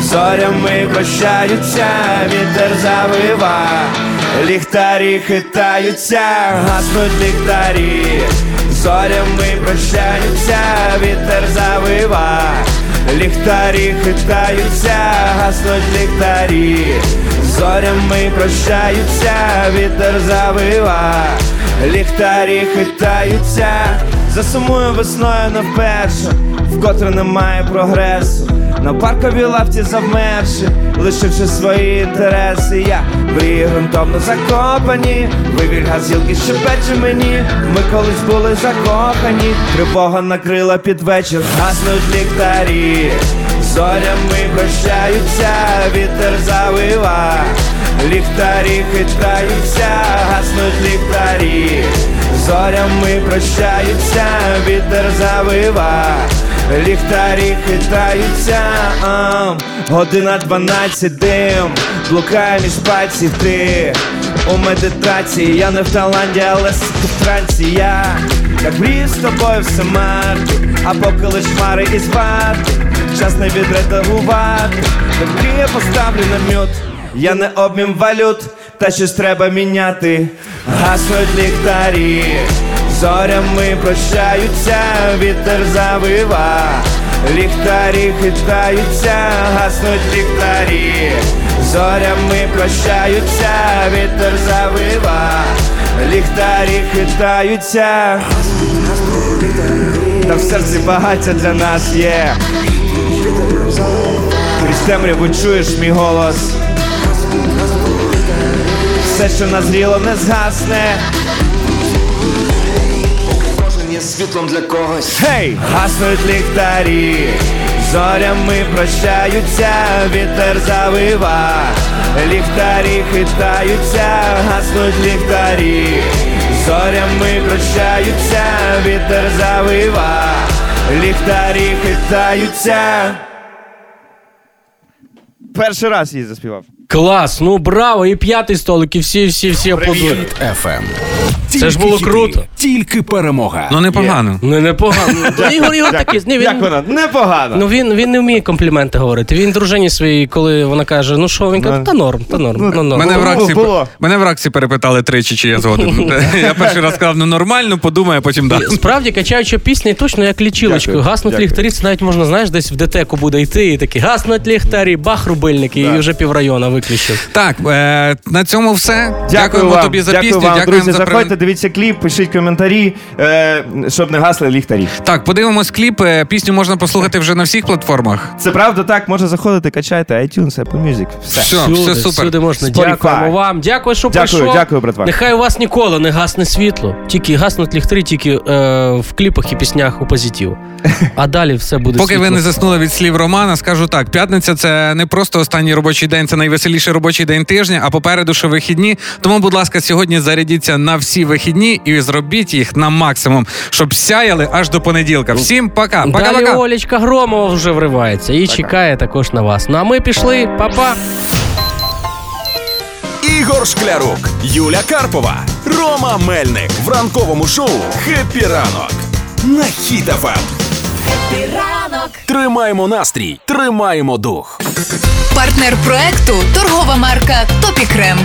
J: зорями прощаються, вітер завива, ліхтарі хитаються, гаснуть ліхтарі, зорями прощаються, вітер завива. Ліхтарі хитаються, гаснуть ліхтарі, зорями прощаються, вітер завива, ліхтарі хитаються, засумую весною на вперше, вкотре немає прогресу. На парковій лавці завмерши, лишивши свої інтереси, я мрії грунтовно закопані, вивіль газілки щебече мені, ми колись були закохані, тривога накрила під вечір, гаснуть ліхтарі, зорями прощаються, вітер завива, ліхтарі хитаються, гаснуть ліхтарі, зорями прощаються, вітер завива. Ліхтарі хитаються, година дванадцять дим, блукає між пальців ти. У медитації, я не в Таїланді, але в трансі я. Як мрію з тобою все марки, а поки лиш хмари із вати, час не відредагувати, та мрія поставлю на мют, я не обмін валют, та щось треба міняти, гаснуть ліхтарі. Зорями прощаються, вітер завива, Ліхтарі хитаються, гаснуть ліхтарі, зорями прощаються, вітер завива, ліхтарі хитаються, та в серці багаття для нас є. Крізь темряву чуєш мій голос. Все, що назріло, не згасне.
K: Світлом для когось.
J: Гей! Гаснуть ліхтарі, зорями прощаються, вітер завива, ліхтарі хитаються, гаснуть ліхтарі, зорями прощаються, вітер завива, ліхтарі хитаються. Перший раз її заспівав.
D: Клас, ну браво, і п'ятий столик, і всі, всі, всі аплодують.
B: FM.
D: Це ж було круто.
B: Тільки перемога.
C: Ну непогано.
D: Ну непогано. Ну, Ігор, Ігор такий, ні,
J: Як вона? Непогано.
D: ну він, він не вміє компліменти говорити. Він дружині своїй, коли вона каже, ну що, він каже, та норм, та норм, ну норм.
C: Мене в, Роксі,
J: було.
C: мене в Роксі перепитали тричі, чи я згоден. (laughs) Я перший раз сказав, ну нормально, подумай, а потім да.
D: Справді качаюча пісня, точно як лічилочкою. Гаснуть ліхтарі, це навіть можна, знаєш, десь в ДТЕКу буде йти, і такі гаснуть ліхтарі, бах, рубильники, і вже піврайона виключив.
C: Так, е, на цьому все. Дякуємо
J: вам,
C: тобі за
J: дякую
C: пісню.
J: вам,
C: Дякуємо
J: друзі.
C: за
J: Заходьте,
C: при...
J: дивіться кліп, пишіть коментарі, е, щоб не гасли ліхтарі.
C: Так, подивимось кліп. Е, Пісню можна послухати вже на всіх платформах.
J: Це правда так, може заходити, качайте iTunes, Apple Music. Все.
C: Все,
D: Всюди,
C: все супер.
D: всюди можна.
J: Spotify.
D: Дякуємо вам. Дякую, що
J: Дякую,
D: прийшов.
J: дякую, братва.
D: Нехай у вас ніколи не гасне світло, тільки гаснуть ліхтарі, тільки е, в кліпах і піснях у позитив. А далі все буде
C: Поки ви не заснули від слів Романа, скажу так: п'ятниця це не просто останній робочий день, це найвеселіший робочий день тижня, а попереду ще вихідні. Тому, будь ласка, сьогодні зарядіться на всі вихідні і зробіть їх на максимум, щоб сяяли аж до понеділка. Всім пока.
D: Далі
C: Пока-пока.
D: Олечка Громова вже вривається і чекає також на вас. Ну а ми пішли, Па-па.
B: Ігор Шклярук, Юля Карпова, Рома Мельник в ранковому шоу «Хеппі ранок» на Хіт
E: Ранок.
B: Тримаємо настрій, тримаємо дух.
E: Партнер проекту торгова марка Топікрем.